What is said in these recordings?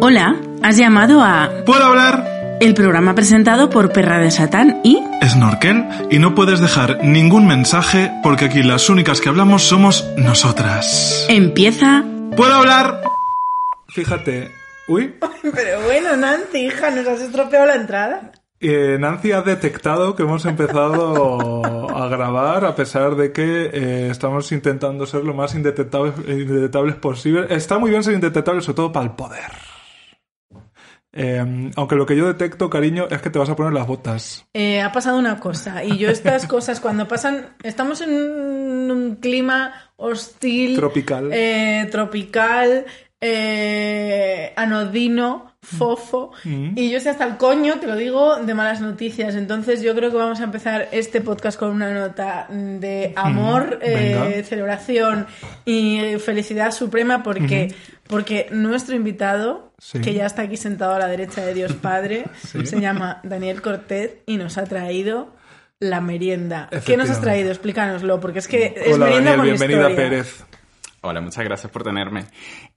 Hola, has llamado a ¿Puedo hablar? el programa presentado por Perra de Satán y Snorkel y no puedes dejar ningún mensaje porque aquí las únicas que hablamos somos nosotras. empieza ¿Puedo hablar? Fíjate. Uy, Pero bueno, Nancy, hija, ¿nos has estropeado la entrada? eh, Nancy ha detectado que hemos empezado a grabar a pesar de que eh, estamos intentando ser lo más indetectables, indetectables posible. Está muy bien ser indetectable, sobre todo para el poder. Eh, aunque lo que yo detecto, cariño, es que te vas a poner las botas. Eh, ha pasado una cosa, y yo estas cosas cuando pasan, estamos en un clima hostil, Tropical. eh, tropical, eh, anodino, fofo, Mm. y yo estoy hasta el coño, te lo digo, de malas noticias. Entonces yo creo que vamos a empezar este podcast con una nota de amor, Mm. Venga. celebración y felicidad suprema porque, porque nuestro invitado, Sí. que ya está aquí sentado a la derecha de Dios Padre, se llama Daniel Cortez y nos ha traído la merienda. ¿Qué nos has traído? Explícanoslo, porque es que es Hola merienda Daniel, con bienvenida historia. Pérez. Hola, muchas gracias por tenerme.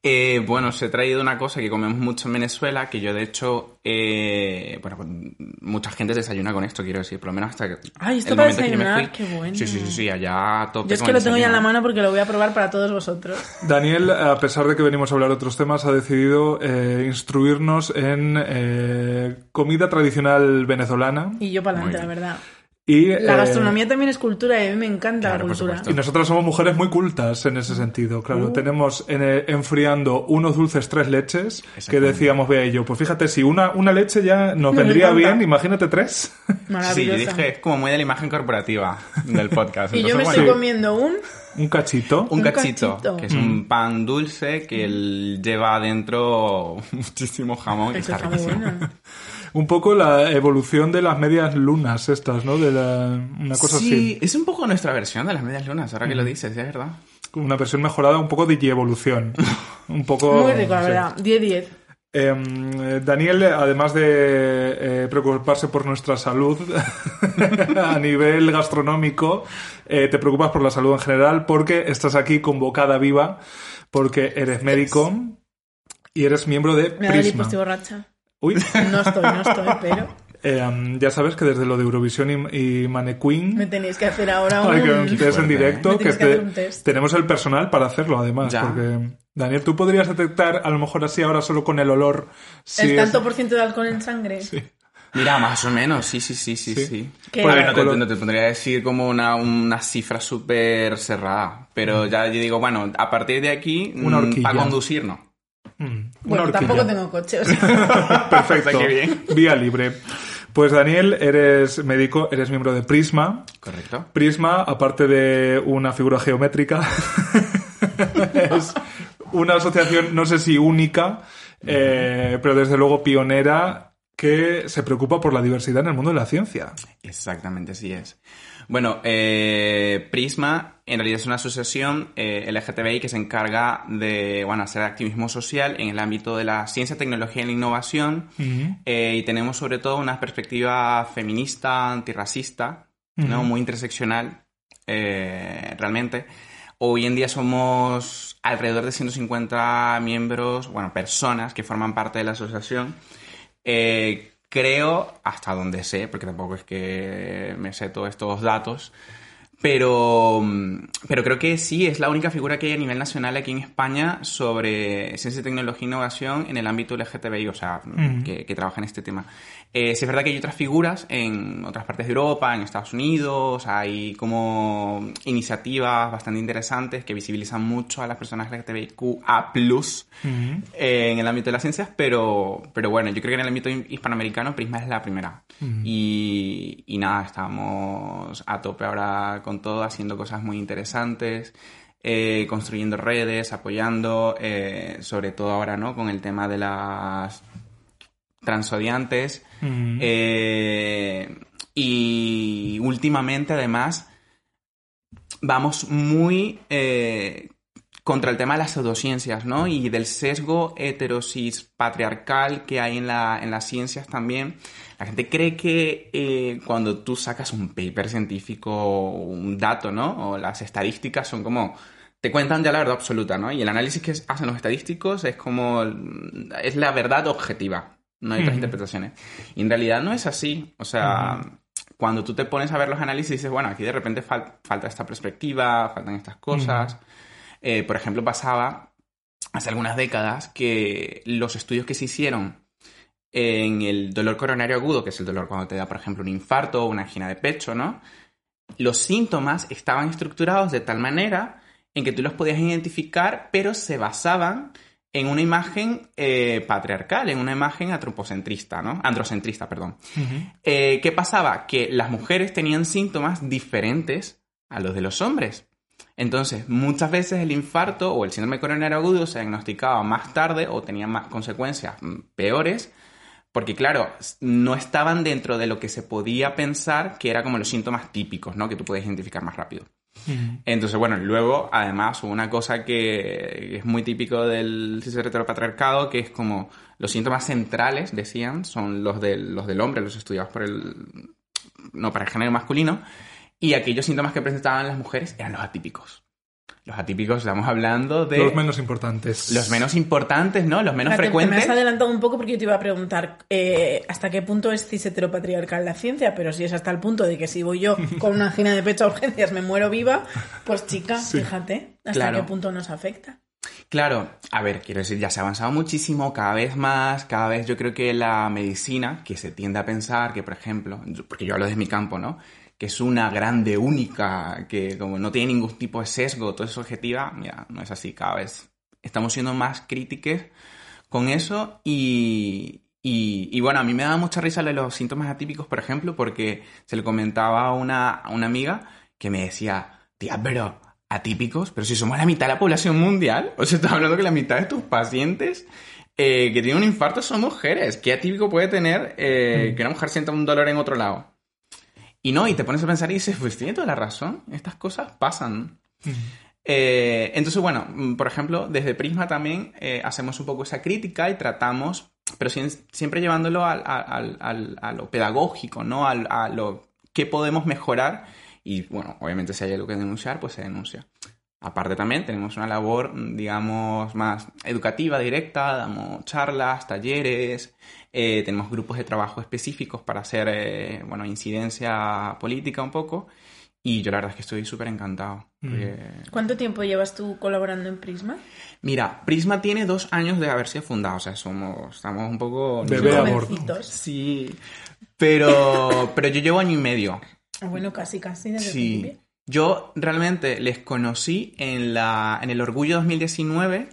Eh, bueno, os he traído una cosa que comemos mucho en Venezuela, que yo de hecho, eh, bueno, pues, mucha gente desayuna con esto, quiero decir, por lo menos hasta que... Ay, esto el para momento que yo me desayunar, fui. qué bueno. Sí, sí, sí, sí, allá tope Yo es que lo tengo ya en la mano porque lo voy a probar para todos vosotros. Daniel, a pesar de que venimos a hablar de otros temas, ha decidido eh, instruirnos en eh, comida tradicional venezolana. Y yo para adelante, la verdad. Y, La eh, gastronomía también es cultura y a mí me encanta Claro, la cultura. Y nosotras somos mujeres muy cultas en ese sentido, claro. Uh. Tenemos en, eh, enfriando unos dulces tres leches que decíamos, vea yo, pues fíjate, si una, una leche ya nos vendría bien, imagínate tres. Sí, yo dije, es como muy de la imagen corporativa del podcast. y yo me bueno, estoy comiendo un... Un cachito. Un cachito, cachito. que es un pan dulce que él lleva adentro muchísimo jamón y está está muy riquísimo. bueno. Un poco la evolución de las medias lunas estas, ¿no? De la, una cosa sí, así. es un poco nuestra versión de las medias lunas, ahora que lo dices, ya es verdad. Una versión mejorada, un poco de evolución. Un poco... Muy rico, la sí. verdad. 10-10. Eh, Daniel, además de eh, preocuparse por nuestra salud a nivel gastronómico, eh, te preocupas por la salud en general porque estás aquí convocada viva, porque eres médico y eres miembro de Me da Prisma. estoy borracha. Uy, No estoy, no estoy, pero eh, ya sabes que desde lo de Eurovisión y, y Mannequin, me tenéis que hacer ahora un... Ay, que un test en directo, Me que, tienes que te- hacer un test. tenemos el personal para hacerlo además, Ya. porque Daniel, tú podrías detectar a lo mejor así ahora solo con el olor si El es- tanto por ciento de alcohol en sangre. Mira, más o menos, sí, sí, sí, sí, Sí. sí. No, te, no te podría decir como una, una cifra súper cerrada, Mm. pero ya yo digo, bueno, a partir de aquí, Una horquilla. para conducir, no. Mm, Bueno, tampoco tengo coche. o sea, Perfecto. Qué bien. Vía libre. Pues Daniel, eres médico, eres miembro de Prisma. Correcto. Prisma, aparte de una figura geométrica, es una asociación, no sé si única, eh, pero desde luego pionera, que se preocupa por la diversidad en el mundo de la ciencia. Exactamente, así es. Bueno, eh, Prisma en realidad es una asociación eh, LGTBI que se encarga de bueno, hacer activismo social en el ámbito de la ciencia, tecnología y la innovación. Eh, y tenemos sobre todo una perspectiva feminista, antirracista, ¿no? Muy interseccional, eh, realmente. Hoy en día somos alrededor de 150 miembros, bueno, personas que forman parte de la asociación. Eh, creo, hasta donde sé, porque tampoco es que me sé todos estos datos, pero, mm, pero creo que sí, es la única figura que hay a nivel nacional aquí en España sobre ciencia, tecnología e innovación en el ámbito LGTBI, o sea, que trabaja en este tema. Eh, sí es verdad que hay otras figuras en otras partes de Europa, en Estados Unidos, hay como iniciativas bastante interesantes que visibilizan mucho a las personas LGTBIQA+, Ujú. eh, en el ámbito de las ciencias, pero, pero bueno, yo creo que en el ámbito hi- hispanoamericano Prisma es la primera. y, y nada, estamos a tope ahora con todo, haciendo cosas muy interesantes, eh, construyendo redes, apoyando, eh, sobre todo ahora, ¿no? Con el tema de las transodiantes. Eh, y últimamente, además, vamos muy eh, contra el tema de las pseudociencias, ¿no? Y del sesgo heterosis patriarcal que hay en, la, en las ciencias también. La gente cree que eh, cuando tú sacas un paper científico, un dato, ¿no? O las estadísticas son como te cuentan ya la verdad absoluta, ¿no? Y el análisis que hacen los estadísticos es como, es la verdad objetiva, no hay otras interpretaciones. Y en realidad no es así, o sea, cuando tú te pones a ver los análisis dices, bueno, aquí de repente falta esta perspectiva, faltan estas cosas. Eh, por ejemplo, pasaba hace algunas décadas que los estudios que se hicieron en el dolor coronario agudo, que es el dolor cuando te da, por ejemplo, un infarto o una angina de pecho, ¿no? Los síntomas estaban estructurados de tal manera en que tú los podías identificar, pero se basaban en una imagen eh, patriarcal, en una imagen antropocentrista, ¿no? Androcentrista, perdón. Eh, ¿Qué pasaba? Que las mujeres tenían síntomas diferentes a los de los hombres. Entonces, muchas veces el infarto o el síndrome coronario agudo se diagnosticaba más tarde o tenía más consecuencias mm, peores, porque claro, no estaban dentro de lo que se podía pensar que era como los síntomas típicos, ¿no? Que tú puedes identificar más rápido. Entonces, bueno, luego, además, una cosa que es muy típico del heteropatriarcado, que es como los síntomas centrales, decían, son los del, los del hombre, los estudiados por el... no para el género masculino, y aquellos síntomas que presentaban las mujeres eran los atípicos. Los atípicos estamos hablando de... Los menos importantes. Los menos importantes, ¿no? Los menos frecuentes. me has adelantado un poco porque yo te iba a preguntar eh, hasta qué punto es cis heteropatriarcal la ciencia, pero si es hasta el punto de que si voy yo con una angina de pecho a urgencias me muero viva, pues chica, fíjate hasta qué punto nos afecta. Claro, a ver, quiero decir, ya se ha avanzado muchísimo, cada vez más, cada vez yo creo que la medicina, que se tiende a pensar que, por ejemplo, porque yo hablo de mi campo, ¿no? Que es una grande, única, que como no tiene ningún tipo de sesgo, todo es objetiva, mira, no es así cada vez. Estamos siendo más críticos con eso y, y, bueno, a mí me da mucha risa los síntomas atípicos, por ejemplo, porque se le comentaba a una, una amiga que me decía, tía, pero atípicos, pero si somos la mitad de la población mundial, o sea, estás hablando que la mitad de tus pacientes eh, que tienen un infarto son mujeres. ¿Qué atípico puede tener eh, mm. que una mujer sienta un dolor en otro lado? Y no, y te pones a pensar y dices, pues tiene toda la razón, estas cosas pasan. Eh, entonces, bueno, mm, por ejemplo, desde Prisma también eh, hacemos un poco esa crítica y tratamos, pero siempre llevándolo a lo pedagógico, ¿no? A, lo que podemos mejorar y, bueno, obviamente si hay algo que denunciar, pues se denuncia. Aparte también tenemos una labor, digamos, más educativa, directa, damos charlas, talleres, eh, tenemos grupos de trabajo específicos para hacer, eh, bueno, incidencia política un poco. Y yo la verdad es que estoy súper encantado. Mm. ¿Cuánto tiempo llevas tú colaborando en Prisma? Mira, Prisma tiene dos años de haberse fundado, o sea, somos, estamos un poco... Bebé a Sí, pero, pero yo llevo año y medio. Ah, bueno, casi, casi desde Sí. Yo realmente les conocí en, la, en el Orgullo 2019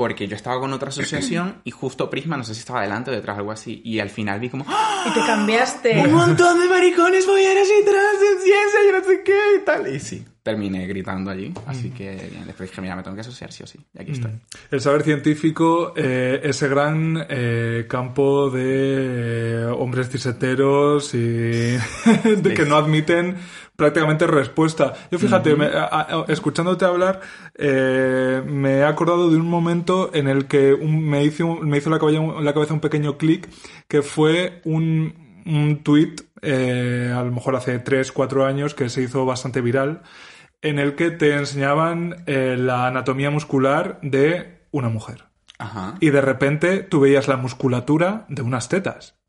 porque yo estaba con otra asociación y justo Prisma, no sé si estaba adelante o detrás, algo así, y al final vi como ¡Ah! Y te cambiaste. Un montón de maricones folleros y trans en ciencia y no sé qué y tal. Y sí, terminé gritando allí, así que después dije, mira, me tengo que asociar sí o sí, y aquí estoy. El saber científico, eh, ese gran eh, campo de hombres ciseteros y de que no admiten prácticamente respuesta. Yo fíjate, escuchándote hablar, eh, me he acordado de un momento en el que me, hizo, me hizo la cabeza, la cabeza un pequeño clic, que fue un, un tweet, eh, a lo mejor hace 3, 4 años, que se hizo bastante viral, en el que te enseñaban eh, la anatomía muscular de una mujer. Y de repente tú veías la musculatura de unas tetas.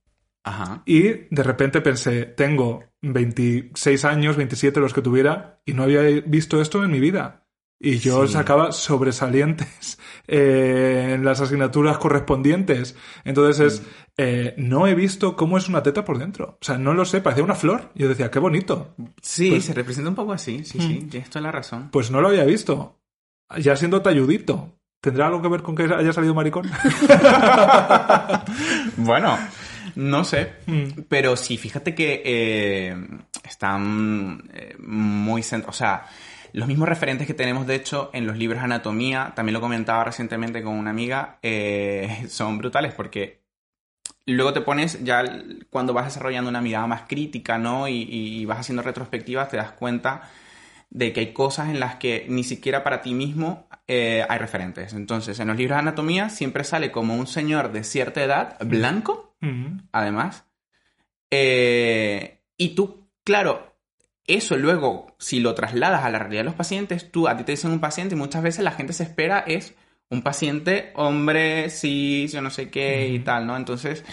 Y de repente pensé, tengo 26 años, 27 los que tuviera, y no había visto esto en mi vida. Y yo sacaba sobresalientes eh, en las asignaturas correspondientes. Entonces es, mm. eh, no he visto cómo es una teta por dentro. O sea, no lo sé, parecía una flor. Yo decía, qué bonito. Sí, pues se representa un poco así, sí, sí, mm. esto es la razón. Pues no lo había visto. Ya siendo talludito. ¿Tendrá algo que ver con que haya salido maricón? bueno, no sé, mm. pero sí, fíjate que eh, están eh, muy... O sea, los mismos referentes que tenemos, de hecho, en los libros de anatomía, también lo comentaba recientemente con una amiga, eh, son brutales porque luego te pones, ya cuando vas desarrollando una mirada más crítica, ¿no? Y, vas haciendo retrospectivas, te das cuenta de que hay cosas en las que ni siquiera para ti mismo hay referentes. Entonces, en los libros de anatomía siempre sale como un señor de cierta edad, blanco, además. Eh, y tú, claro, eso luego, si lo trasladas a la realidad de los pacientes, tú a ti te dicen un paciente y muchas veces la gente se espera es un paciente hombre, sí, yo no sé qué y tal, ¿no? Entonces,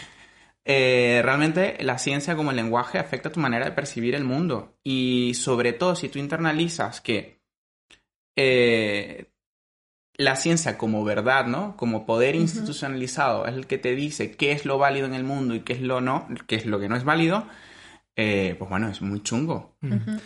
eh, realmente la ciencia como el lenguaje afecta tu manera de percibir el mundo. Y sobre todo si tú internalizas que eh, la ciencia como verdad, ¿no? Como poder institucionalizado es el que te dice qué es lo válido en el mundo y qué es lo no, qué es lo que no es válido, eh, pues bueno, es muy chungo.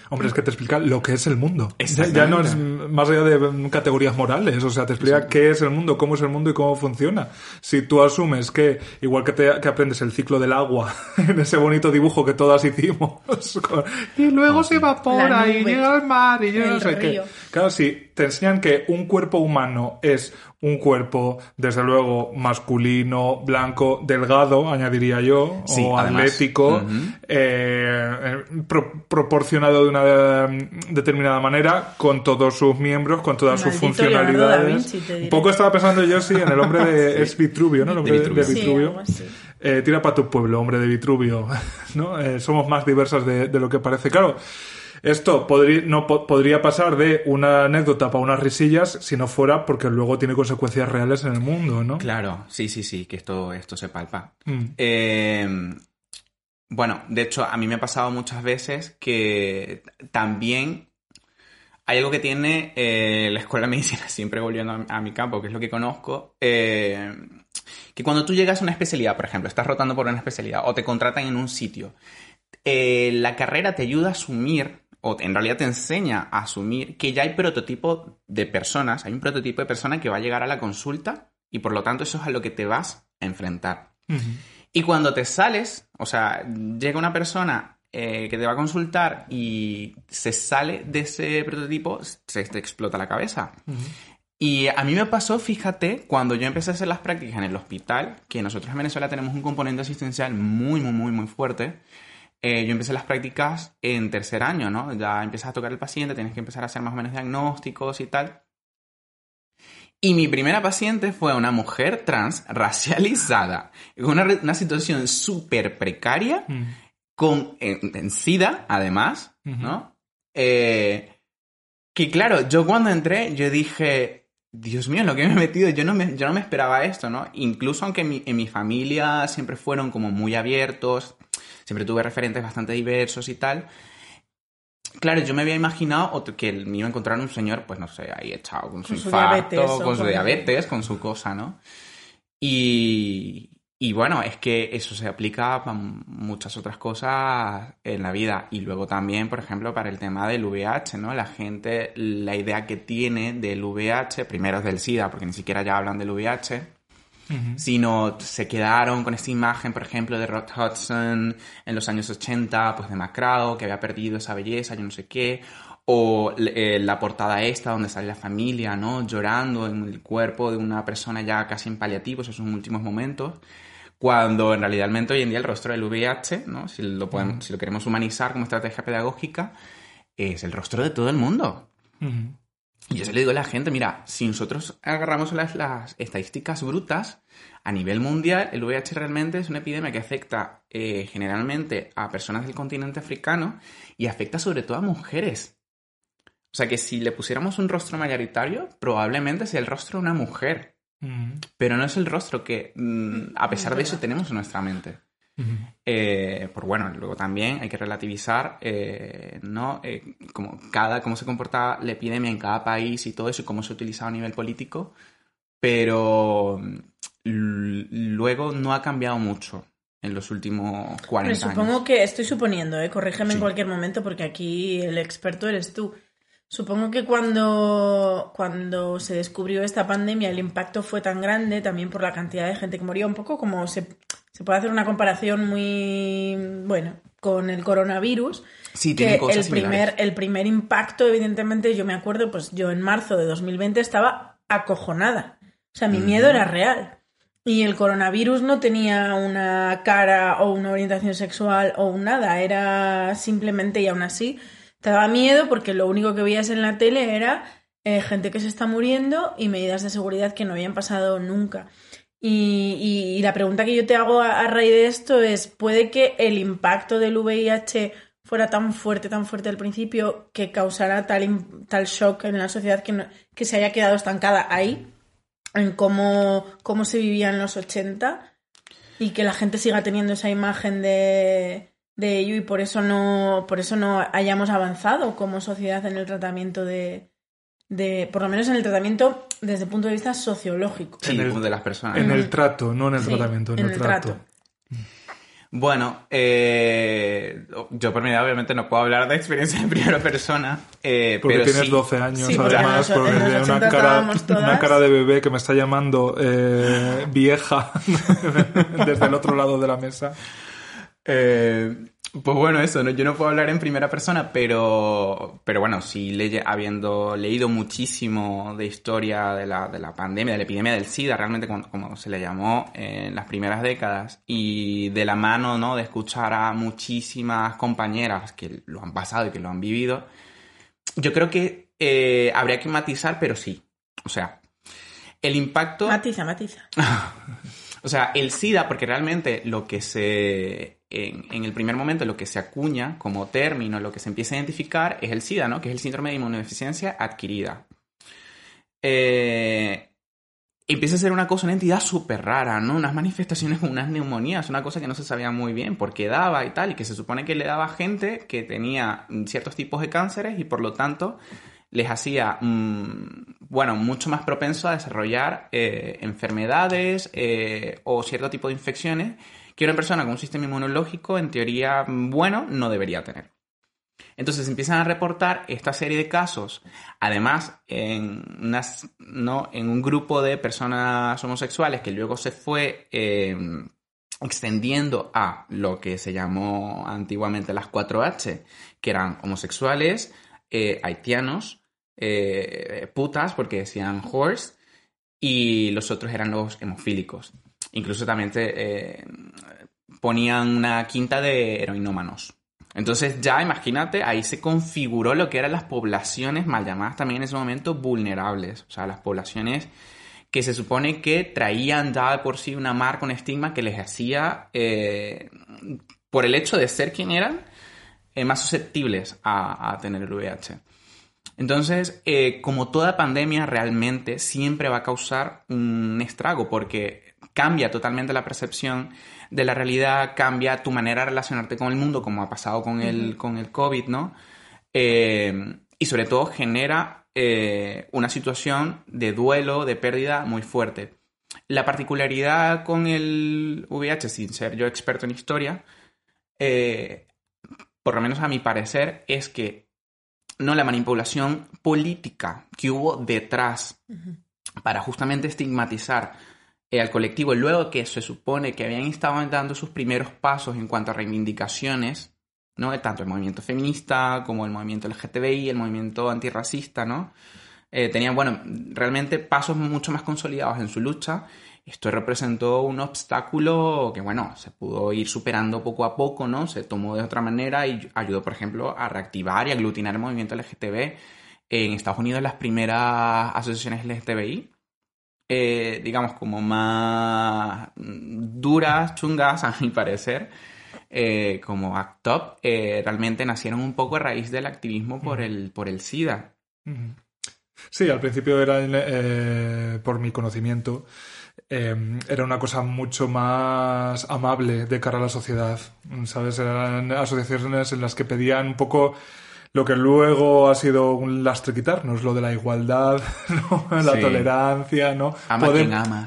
Hombre, es que te explica lo que es el mundo. Ya no es más allá de categorías morales, o sea, te explica qué es el mundo, cómo es el mundo y cómo funciona. Si tú asumes que, igual que, te, que aprendes el ciclo del agua en ese bonito dibujo que todas hicimos, y luego se evapora y llega al mar y yo no sé qué. Claro, si te enseñan que un cuerpo humano es un cuerpo, desde luego, masculino, blanco, delgado, añadiría yo, o atlético, eh, proporcionado de una determinada manera, con todos sus miembros, con todas sus funcionalidades. un poco estaba pensando yo, sí, en el hombre de... es Vitruvio, ¿no? El hombre de Vitruvio. Eh, tira para tu pueblo, hombre de Vitruvio, ¿no? Eh, somos más diversas de, de lo que parece. Claro, esto podría, no podría pasar de una anécdota para unas risillas si no fuera porque luego tiene consecuencias reales en el mundo, ¿no? Claro, sí, sí, sí, que esto, esto se palpa. Mm. Eh, bueno, de hecho, a mí me ha pasado muchas veces que también hay algo que tiene eh, la escuela de medicina, siempre volviendo a, mi campo, que es lo que conozco, eh, que cuando tú llegas a una especialidad, por ejemplo, estás rotando por una especialidad o te contratan en un sitio, la carrera te ayuda a asumir o en realidad te enseña a asumir que ya hay prototipo de personas, hay un prototipo de persona que va a llegar a la consulta y por lo tanto eso es a lo que te vas a enfrentar. Y cuando te sales, o sea, llega una persona eh, que te va a consultar y se sale de ese prototipo, se te explota la cabeza. Y a mí me pasó, fíjate, cuando yo empecé a hacer las prácticas en el hospital, que nosotros en Venezuela tenemos un componente asistencial muy, muy, muy, muy fuerte. Eh, yo empecé las prácticas en tercer año, ¿no? Ya empiezas a tocar el paciente, tienes que empezar a hacer más o menos diagnósticos y tal. Y mi primera paciente fue una mujer trans racializada, en una, situación súper precaria, mm. con en, SIDA, además, ¿no? Eh, que claro, yo cuando entré, yo dije, Dios mío, lo que me he metido, yo no me, yo no me esperaba esto, ¿no? Incluso aunque en mi familia siempre fueron como muy abiertos, siempre tuve referentes bastante diversos y tal. Claro, yo me había imaginado que me iba a encontrar un señor, pues no sé, ahí echado con su, infarto, con su diabetes, con su cosa, ¿no? Y, y bueno, es que eso se aplica para muchas otras cosas en la vida. Y luego también, por ejemplo, para el tema del VIH, ¿no? La gente, la idea que tiene del VIH, primero es del SIDA, porque ni siquiera ya hablan del VIH, sino se quedaron con esta imagen, por ejemplo, de Rock Hudson en los años 80, pues demacrado, que había perdido esa belleza, yo no sé qué, o eh, la portada esta donde sale la familia, ¿no? Llorando en el cuerpo de una persona ya casi en paliativos, esos últimos momentos, cuando en realidad hoy en día el rostro del VIH, ¿no? Si lo, podemos, si lo queremos humanizar como estrategia pedagógica, es el rostro de todo el mundo. Y yo se le digo a la gente, mira, si nosotros agarramos las, las estadísticas brutas, a nivel mundial, el VIH realmente es una epidemia que afecta eh, generalmente a personas del continente africano y afecta sobre todo a mujeres. O sea que si le pusiéramos un rostro mayoritario, probablemente sea el rostro de una mujer. Mm. Pero no es el rostro que, mm, a pesar de eso, tenemos en nuestra mente. Eh, por bueno, luego también hay que relativizar, eh, ¿no? Eh, como cada, cómo se comporta la epidemia en cada país y todo eso y cómo se ha utilizado a nivel político, pero luego no ha cambiado mucho en los últimos 40 pero supongo que, estoy suponiendo, ¿eh? corrígeme en cualquier momento porque aquí el experto eres tú. Supongo que cuando, cuando se descubrió esta pandemia el impacto fue tan grande también por la cantidad de gente que murió, un poco como se, se puede hacer una comparación muy, bueno, con el coronavirus. Sí, que el primer, el primer impacto, evidentemente, yo me acuerdo, pues yo en marzo de 2020 estaba acojonada. O sea, mi miedo era real. Y el coronavirus no tenía una cara o una orientación sexual o nada, era simplemente y aún así te daba miedo porque lo único que veías en la tele era eh, gente que se está muriendo y medidas de seguridad que no habían pasado nunca. Y, la pregunta que yo te hago a, raíz de esto es, ¿puede que el impacto del VIH fuera tan fuerte, tan fuerte al principio, que causara tal, tal shock en la sociedad que, que se haya quedado estancada ahí, en cómo, cómo se vivía en los 80, y que la gente siga teniendo esa imagen de, de ello y por eso no, por eso no hayamos avanzado como sociedad en el tratamiento de, de, por lo menos en el tratamiento desde el punto de vista sociológico. Sí, de las personas. En el trato, no en el tratamiento, en, el, trato. Bueno, eh, yo por mi edad obviamente no puedo hablar de experiencia en primera persona. Eh, porque tienes 12 años además, porque una cara, una cara de bebé que me está llamando eh, vieja desde el otro lado de la mesa. Eh, pues bueno, eso, ¿no? yo no puedo hablar en primera persona, pero, pero bueno, sí habiendo leído muchísimo de historia de la, de la pandemia, de la epidemia del SIDA, realmente como, se le llamó en las primeras décadas, y de la mano ¿no? de escuchar a muchísimas compañeras que lo han pasado y que lo han vivido, yo creo que eh, habría que matizar, pero sí. O sea, el impacto... Matiza, matiza. o sea, el SIDA, porque realmente lo que se en, el primer momento lo que se acuña como término, lo que se empieza a identificar es el SIDA, ¿no? Que es el síndrome de inmunodeficiencia adquirida. Eh, empieza a ser una cosa, una entidad súper rara, ¿no? Unas manifestaciones unas neumonías, una cosa que no se sabía muy bien por qué daba y tal, y que se supone que le daba a gente que tenía ciertos tipos de cánceres y por lo tanto les hacía, mm, bueno, mucho más propenso a desarrollar eh, enfermedades eh, o cierto tipo de infecciones que una persona con un sistema inmunológico, en teoría, bueno, no debería tener. Entonces empiezan a reportar esta serie de casos, además en, ¿no? en un grupo de personas homosexuales que luego se fue eh, extendiendo a lo que se llamó antiguamente las 4H, que eran homosexuales, eh, haitianos, eh, putas, porque decían horse, y los otros eran los hemofílicos. Incluso también eh, ponían una quinta de heroinómanos. Entonces ya imagínate, ahí se configuró lo que eran las poblaciones mal llamadas también en ese momento vulnerables. O sea, las poblaciones que se supone que traían ya por sí una marca, un estigma que les hacía, eh, por el hecho de ser quien eran, eh, más susceptibles a, tener el VIH. Entonces, como toda pandemia realmente siempre va a causar un estrago porque cambia totalmente la percepción de la realidad, cambia tu manera de relacionarte con el mundo, como ha pasado con el, con el COVID, ¿no? Eh, y sobre todo genera eh, una situación de duelo, de pérdida muy fuerte. La particularidad con el VIH, sin ser yo experto en historia, eh, por lo menos a mi parecer, es que no la manipulación política que hubo detrás para justamente estigmatizar al colectivo, luego que se supone que habían estado dando sus primeros pasos en cuanto a reivindicaciones, ¿no? Tanto el movimiento feminista como el movimiento LGTBI, el movimiento antirracista, ¿no? Eh, tenían, bueno, realmente pasos mucho más consolidados en su lucha. Esto representó un obstáculo que, bueno, se pudo ir superando poco a poco, ¿no? Se tomó de otra manera y ayudó, por ejemplo, a reactivar y aglutinar el movimiento LGTB en Estados Unidos las primeras asociaciones LGTBI eh, digamos, como más duras, chungas, a mi parecer, eh, como ACT UP, eh, realmente nacieron un poco a raíz del activismo por, el, por el SIDA. Sí, al principio era, por mi conocimiento, era una cosa mucho más amable de cara a la sociedad, ¿sabes? Eran asociaciones en las que pedían un poco lo que luego ha sido un lastre quitarnos, lo de la igualdad, la tolerancia, ¿no?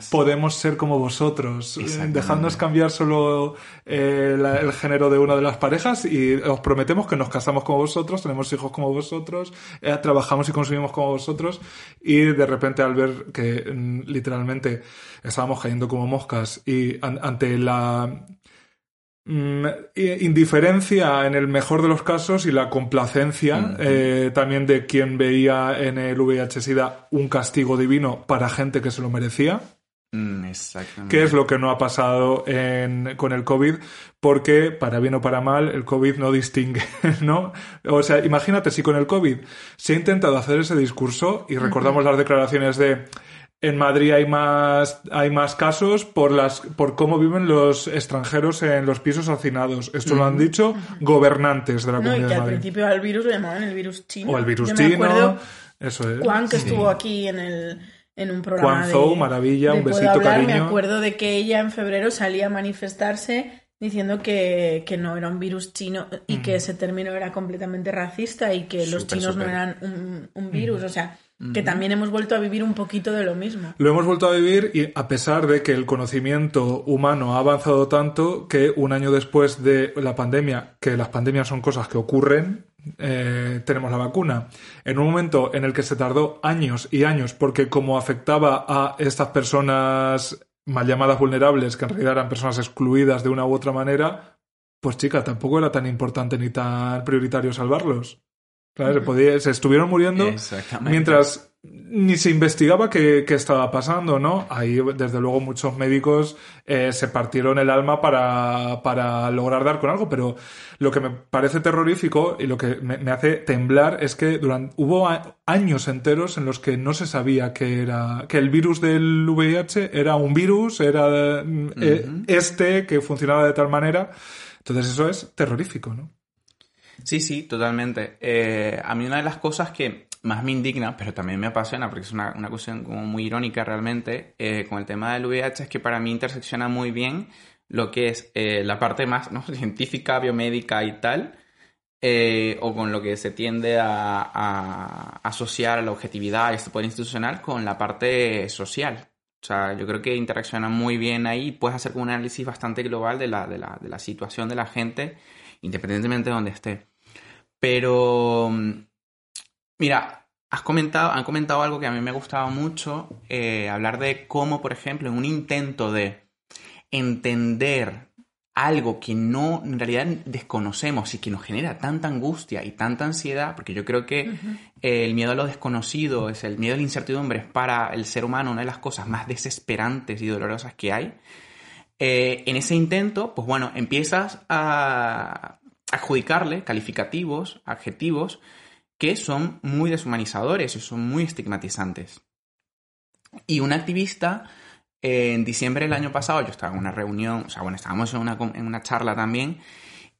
Podemos ser como vosotros, dejadnos cambiar solo eh, el género de una de las parejas y os prometemos que nos casamos como vosotros, tenemos hijos como vosotros, eh, trabajamos y consumimos como vosotros y de repente al ver que mm, literalmente estábamos cayendo como moscas y ante la Mm, indiferencia en el mejor de los casos y la complacencia eh, también de quien veía en el VIH-Sida un castigo divino para gente que se lo merecía. Mm, exactamente. Que es lo que no ha pasado con el COVID, porque para bien o para mal el COVID no distingue, ¿no? O sea, imagínate si con el COVID se ha intentado hacer ese discurso y recordamos las declaraciones de En Madrid hay más, hay más casos por, las, por cómo viven los extranjeros en los pisos hacinados. Esto lo han dicho gobernantes de la No, y Comunidad que de al Madrid. principio al virus lo llamaban el virus chino. O el virus Yo me chino. acuerdo Eso es. Juan, que estuvo aquí en el en un programa Juan de, Zou, maravilla, de un besito, hablar, Me cariño. acuerdo de que ella en febrero salía a manifestarse diciendo que, que no era un virus chino y que ese término era completamente racista y que los Súper, chinos no súper. eran un, un virus. O sea, que también hemos vuelto a vivir un poquito de lo mismo. Lo hemos vuelto a vivir y a pesar de que el conocimiento humano ha avanzado tanto que un año después de la pandemia, que las pandemias son cosas que ocurren, eh, tenemos la vacuna. En un momento en el que se tardó años y años porque como afectaba a estas personas mal llamadas vulnerables, que en realidad eran personas excluidas de una u otra manera, pues chica, tampoco era tan importante ni tan prioritario salvarlos. ¿Sabes? Se, podía- se estuvieron muriendo mientras ni se investigaba qué, qué estaba pasando, ¿no? Ahí, desde luego, muchos médicos eh, se partieron el alma para, para lograr dar con algo, pero lo que me parece terrorífico y lo que me, me hace temblar es que durante, hubo a- años enteros en los que no se sabía que era que el virus del VIH era un virus, era eh, este que funcionaba de tal manera. Entonces eso es terrorífico, ¿no? Sí, sí, totalmente. Eh, a mí una de las cosas que más me indigna, pero también me apasiona, porque es una, una cuestión como muy irónica realmente, eh, con el tema del VIH es que para mí intersecciona muy bien lo que es eh, la parte más ¿no? científica, biomédica y tal, eh, o con lo que se tiende a, a asociar a la objetividad y este poder institucional con la parte social. O sea, yo creo que interacciona muy bien ahí puedes hacer un análisis bastante global de la, de la, de la situación de la gente, independientemente de donde esté. Pero, mm, mira, has comentado, han comentado algo que a mí me ha gustado mucho, eh, hablar de cómo, por ejemplo, en un intento de entender algo que no, en realidad desconocemos y que nos genera tanta angustia y tanta ansiedad, porque yo creo que el miedo a lo desconocido, es el miedo a la incertidumbre, es para el ser humano una de las cosas más desesperantes y dolorosas que hay. Eh, en ese intento, pues bueno, empiezas a adjudicarle calificativos, adjetivos, que son muy deshumanizadores y son muy estigmatizantes. Y un activista, en diciembre del año pasado, yo estaba en una reunión, o sea, bueno, estábamos en una, en una charla también,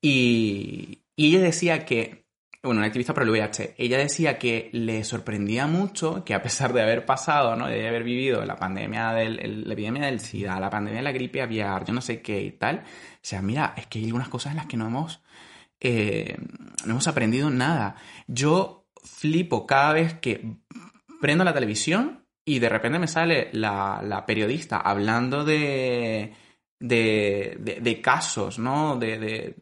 y, y ella decía que, bueno, una activista pro el VIH, ella decía que le sorprendía mucho que a pesar de haber pasado, ¿no? De haber vivido la pandemia del, el- la epidemia del SIDA, la pandemia de la gripe aviar, yo no sé qué y tal, o sea, mira, es que hay algunas cosas en las que no hemos, eh, no hemos aprendido nada. Yo flipo cada vez que prendo la televisión y de repente me sale la, periodista hablando de, de, de- casos, ¿no? De,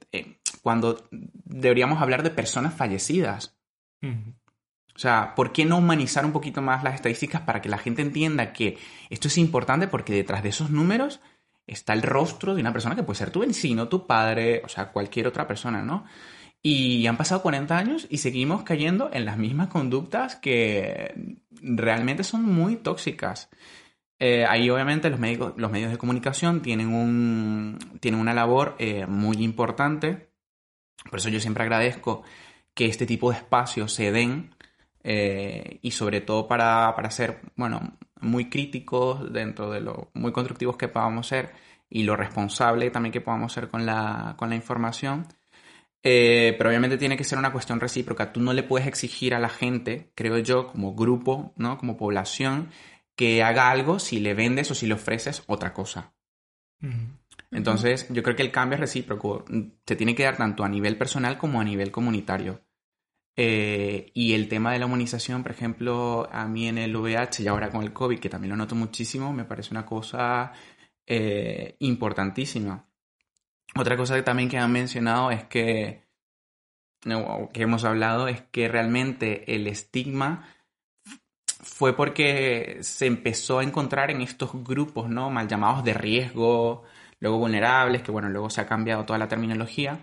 cuando deberíamos hablar de personas fallecidas. O sea, ¿por qué no humanizar un poquito más las estadísticas para que la gente entienda que esto es importante porque detrás de esos números está el rostro de una persona que puede ser tu vecino, tu padre, o sea, cualquier otra persona, ¿no? Y han pasado 40 años y seguimos cayendo en las mismas conductas que realmente son muy tóxicas. Eh, ahí obviamente los, médicos, los medios de comunicación tienen, un, tienen una labor eh, muy importante. Por eso yo siempre agradezco que este tipo de espacios se den eh, y sobre todo para, para ser, bueno, muy críticos dentro de lo muy constructivos que podamos ser y lo responsable también que podamos ser con la, con la información. Eh, pero obviamente tiene que ser una cuestión recíproca. Tú no le puedes exigir a la gente, creo yo, como grupo, ¿no? Como población, que haga algo si le vendes o si le ofreces otra cosa. Entonces, yo creo que el cambio es recíproco. Se tiene que dar tanto a nivel personal como a nivel comunitario. Eh, y el tema de la humanización, por ejemplo, a mí en el VIH y ahora con el COVID, que también lo noto muchísimo, me parece una cosa eh, importantísima. Otra cosa que también que han mencionado es que, que hemos hablado, es que realmente el estigma fue porque se empezó a encontrar en estos grupos, ¿no? Mal llamados de riesgo, luego vulnerables, que bueno, luego se ha cambiado toda la terminología.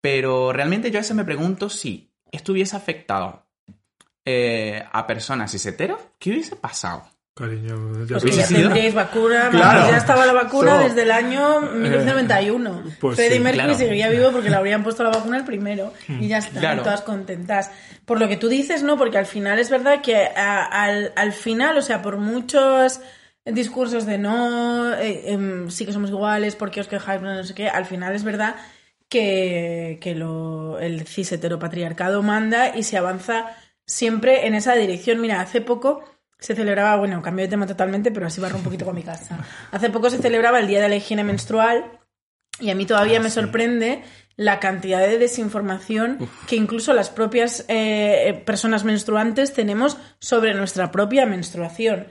Pero realmente yo a veces me pregunto si esto hubiese afectado eh, a personas cis heteros, ¿qué hubiese pasado? Cariño, ya Pues que te- ya sido? tendríais vacuna, Claro. ya estaba la vacuna So- desde el año 1991. pues Freddie sí. Mercury Claro. seguiría vivo porque le habrían puesto la vacuna el primero y ya está, Claro. y todas contentas. Por lo que tú dices, ¿no? Porque al final es verdad que a- al, al final, o sea, por muchos discursos de no, eh, em, sí que somos iguales, porque os quejáis, no sé qué, al final es verdad que, que lo, el cis heteropatriarcado manda y se avanza siempre en esa dirección. Mira, hace poco se celebraba, bueno, cambio de tema totalmente, pero así barro un poquito con mi casa. Hace poco se celebraba el Día de la Higiene Menstrual y a mí todavía me sorprende la cantidad de desinformación que incluso las propias eh, personas menstruantes tenemos sobre nuestra propia menstruación.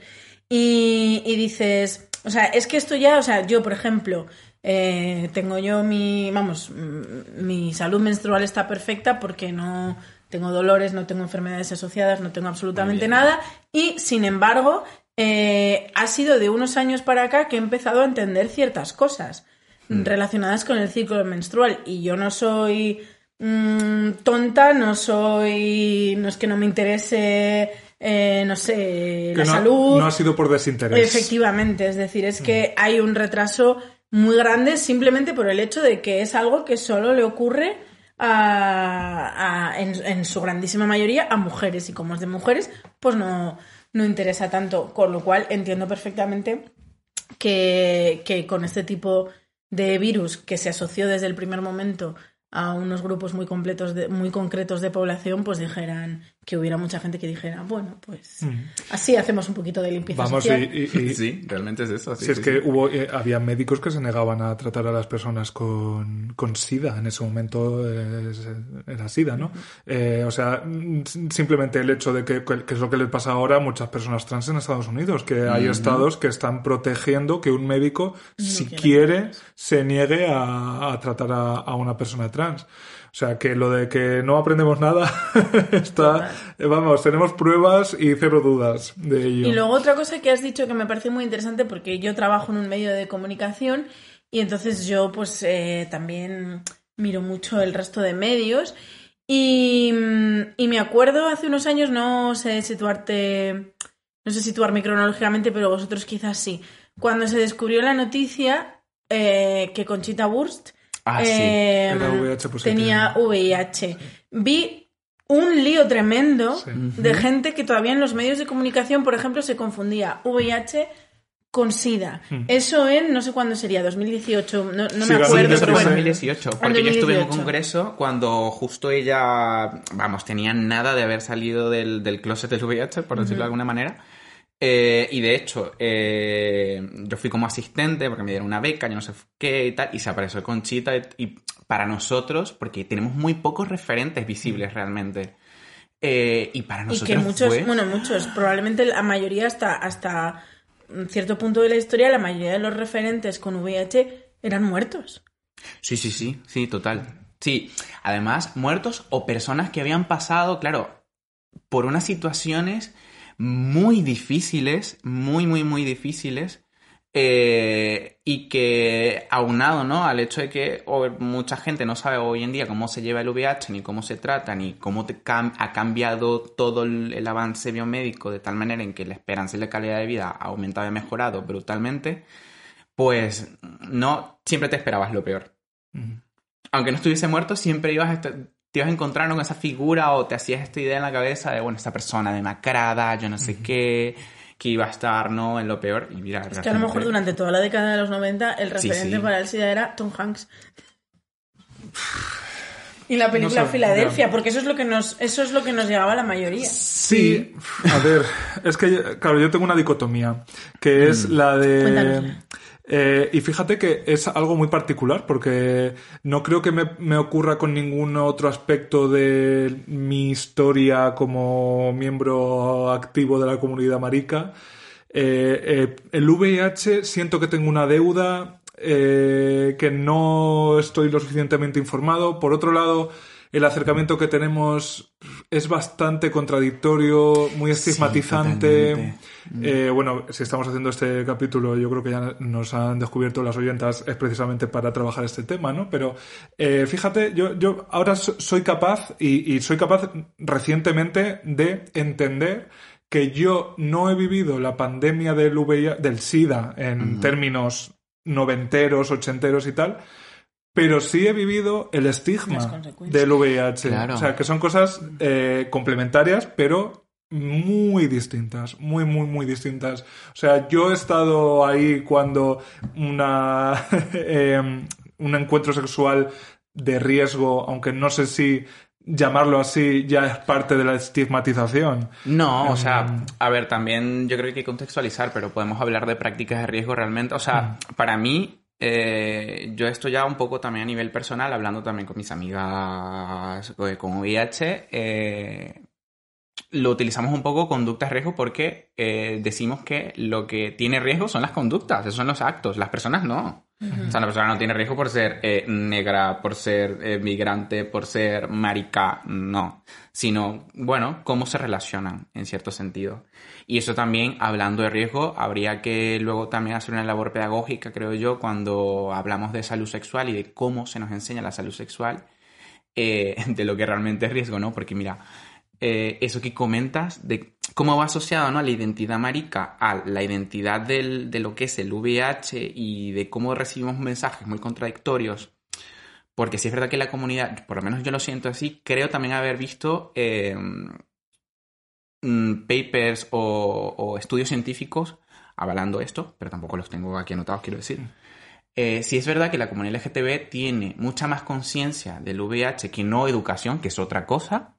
Y, y dices, o sea, es que esto ya, o sea, yo, por ejemplo, eh, tengo yo mi, vamos, mm, mi salud menstrual está perfecta porque no tengo dolores, no tengo enfermedades asociadas, no tengo absolutamente nada. Y, sin embargo, eh, ha sido de unos años para acá que he empezado a entender ciertas cosas relacionadas con el ciclo menstrual. Y yo no soy mm, tonta, no soy. No es que no me interese, eh, no sé, que la no, salud. no ha sido por desinterés. Efectivamente, es decir, es que hay un retraso muy grande simplemente por el hecho de que es algo que solo le ocurre a, a- en, en su grandísima mayoría a mujeres y como es de mujeres, pues no, no interesa tanto, con lo cual entiendo perfectamente que, que con este tipo de virus que se asoció desde el primer momento a unos grupos muy completos de, muy concretos de población, pues dijeran que hubiera mucha gente que dijera, bueno, pues así hacemos un poquito de limpieza Mm. Vamos, y, social. y- y- Sí, realmente es eso. sí, si es sí, que sí. hubo, eh, había médicos que se negaban a tratar a las personas con, con SIDA. En ese momento eh, era SIDA, ¿no? Eh, o sea, mm, simplemente el hecho de que, que es lo que les pasa ahora a muchas personas trans en Estados Unidos, que hay estados que están protegiendo que un médico, si quiere quiere, se niegue a, a tratar a, a una persona trans. O sea, que lo de que no aprendemos nada está, vamos, tenemos pruebas y cero dudas de ello. Y luego otra cosa que has dicho que me parece muy interesante porque yo trabajo en un medio de comunicación y entonces yo pues eh, también miro mucho el resto de medios y, y me acuerdo hace unos años, no sé situarte, no sé situarme cronológicamente, pero vosotros quizás sí, cuando se descubrió la noticia eh, que Conchita Wurst Ah, sí. eh, Era VIH positivo. tenía VIH. Vi un lío tremendo Sí. de gente que todavía en los medios de comunicación, por ejemplo, se confundía VIH con SIDA. Eso en, no sé cuándo sería, 2018, no, no Sí, me acuerdo, el Yo creo pero que bueno. en 2018, porque yo estuve en un 2018. congreso cuando justo ella, vamos, tenía nada de haber salido del, del closet del VIH, por decirlo de alguna manera. Eh, y de hecho, eh, yo fui como asistente porque me dieron una beca, yo no sé qué y tal, y se apareció Conchita. Y, y para nosotros, porque tenemos muy pocos referentes visibles realmente. eh, y para Y nosotros que muchos, fue- bueno, muchos, probablemente la mayoría hasta, hasta cierto punto de la historia, la mayoría de los referentes con VIH eran muertos. Sí, sí, sí, sí, total. Sí, además, muertos o personas que habían pasado, claro, por unas situaciones muy difíciles, muy, muy, muy difíciles, eh, y que aunado, ¿no? Al hecho de que mucha gente no sabe hoy en día cómo se lleva el VIH, ni cómo se trata, ni cómo te cam- ha cambiado todo el, el avance biomédico de tal manera en que la esperanza y la calidad de vida ha aumentado y mejorado brutalmente, pues no, siempre te esperabas lo peor aunque no estuviese muerto, siempre ibas a est- te ibas a encontrar con esa figura o te hacías esta idea en la cabeza de, bueno, esta persona demacrada, yo no sé qué, que iba a estar, ¿no? En lo peor. Y mira, Es que a lo mejor durante toda la década de los 90 el referente sí. para el SIDA era Tom Hanks. Y la película No sé, Filadelfia, porque eso es lo que nos, eso es lo que nos llegaba a la mayoría. Sí, a ver, es que, claro, yo tengo una dicotomía, que es la de... Cuéntanosla. Eh, y fíjate que es algo muy particular, porque no creo que me, me ocurra con ningún otro aspecto de mi historia como miembro activo de la comunidad marica. Eh, eh, el VIH siento que tengo una deuda, que no estoy lo suficientemente informado. Por otro lado, el acercamiento que tenemos es bastante contradictorio, muy estigmatizante. Eh, bueno, si estamos haciendo este capítulo, yo creo que ya nos han descubierto las oyentas, es precisamente para trabajar este tema, ¿no? Pero eh, fíjate, yo, yo ahora so- soy capaz, y, y soy capaz recientemente de entender que yo no he vivido la pandemia del, del SIDA en términos noventeros, ochenteros y tal, pero sí he vivido el estigma del VIH. O sea, que son cosas eh, complementarias, pero muy distintas, muy, muy, muy distintas. O sea, yo he estado ahí cuando una, em, un encuentro sexual de riesgo, aunque no sé si llamarlo así ya es parte de la estigmatización. No, o sea, em, a ver, también yo creo que hay que contextualizar, pero podemos hablar de prácticas de riesgo realmente. O sea, mm. para mí, eh, yo esto ya un poco también a nivel personal, hablando también con mis amigas eh, con VIH, eh, lo utilizamos un poco conductas riesgo porque decimos que lo que tiene riesgo son las conductas, esos son los actos, las personas no. O sea, la persona no tiene riesgo por ser eh, negra, por ser eh, migrante, por ser marica, no. Sino, bueno, cómo se relacionan en cierto sentido. Y eso también, hablando de riesgo, habría que luego también hacer una labor pedagógica, creo yo, cuando hablamos de salud sexual y de cómo se nos enseña la salud sexual, eh, de lo que realmente es riesgo, ¿no? Porque mira, eso que comentas de cómo va asociado ¿no? a la identidad marica, a la identidad del, de lo que es el VIH y de cómo recibimos mensajes muy contradictorios. Porque si es verdad que la comunidad, por lo menos yo lo siento así, creo también haber visto em, mm, papers o, estudios científicos avalando esto, pero tampoco los tengo aquí anotados, quiero decir. Eh, si es verdad que la comunidad LGTB tiene mucha más conciencia del VIH que no educación, que es otra cosa,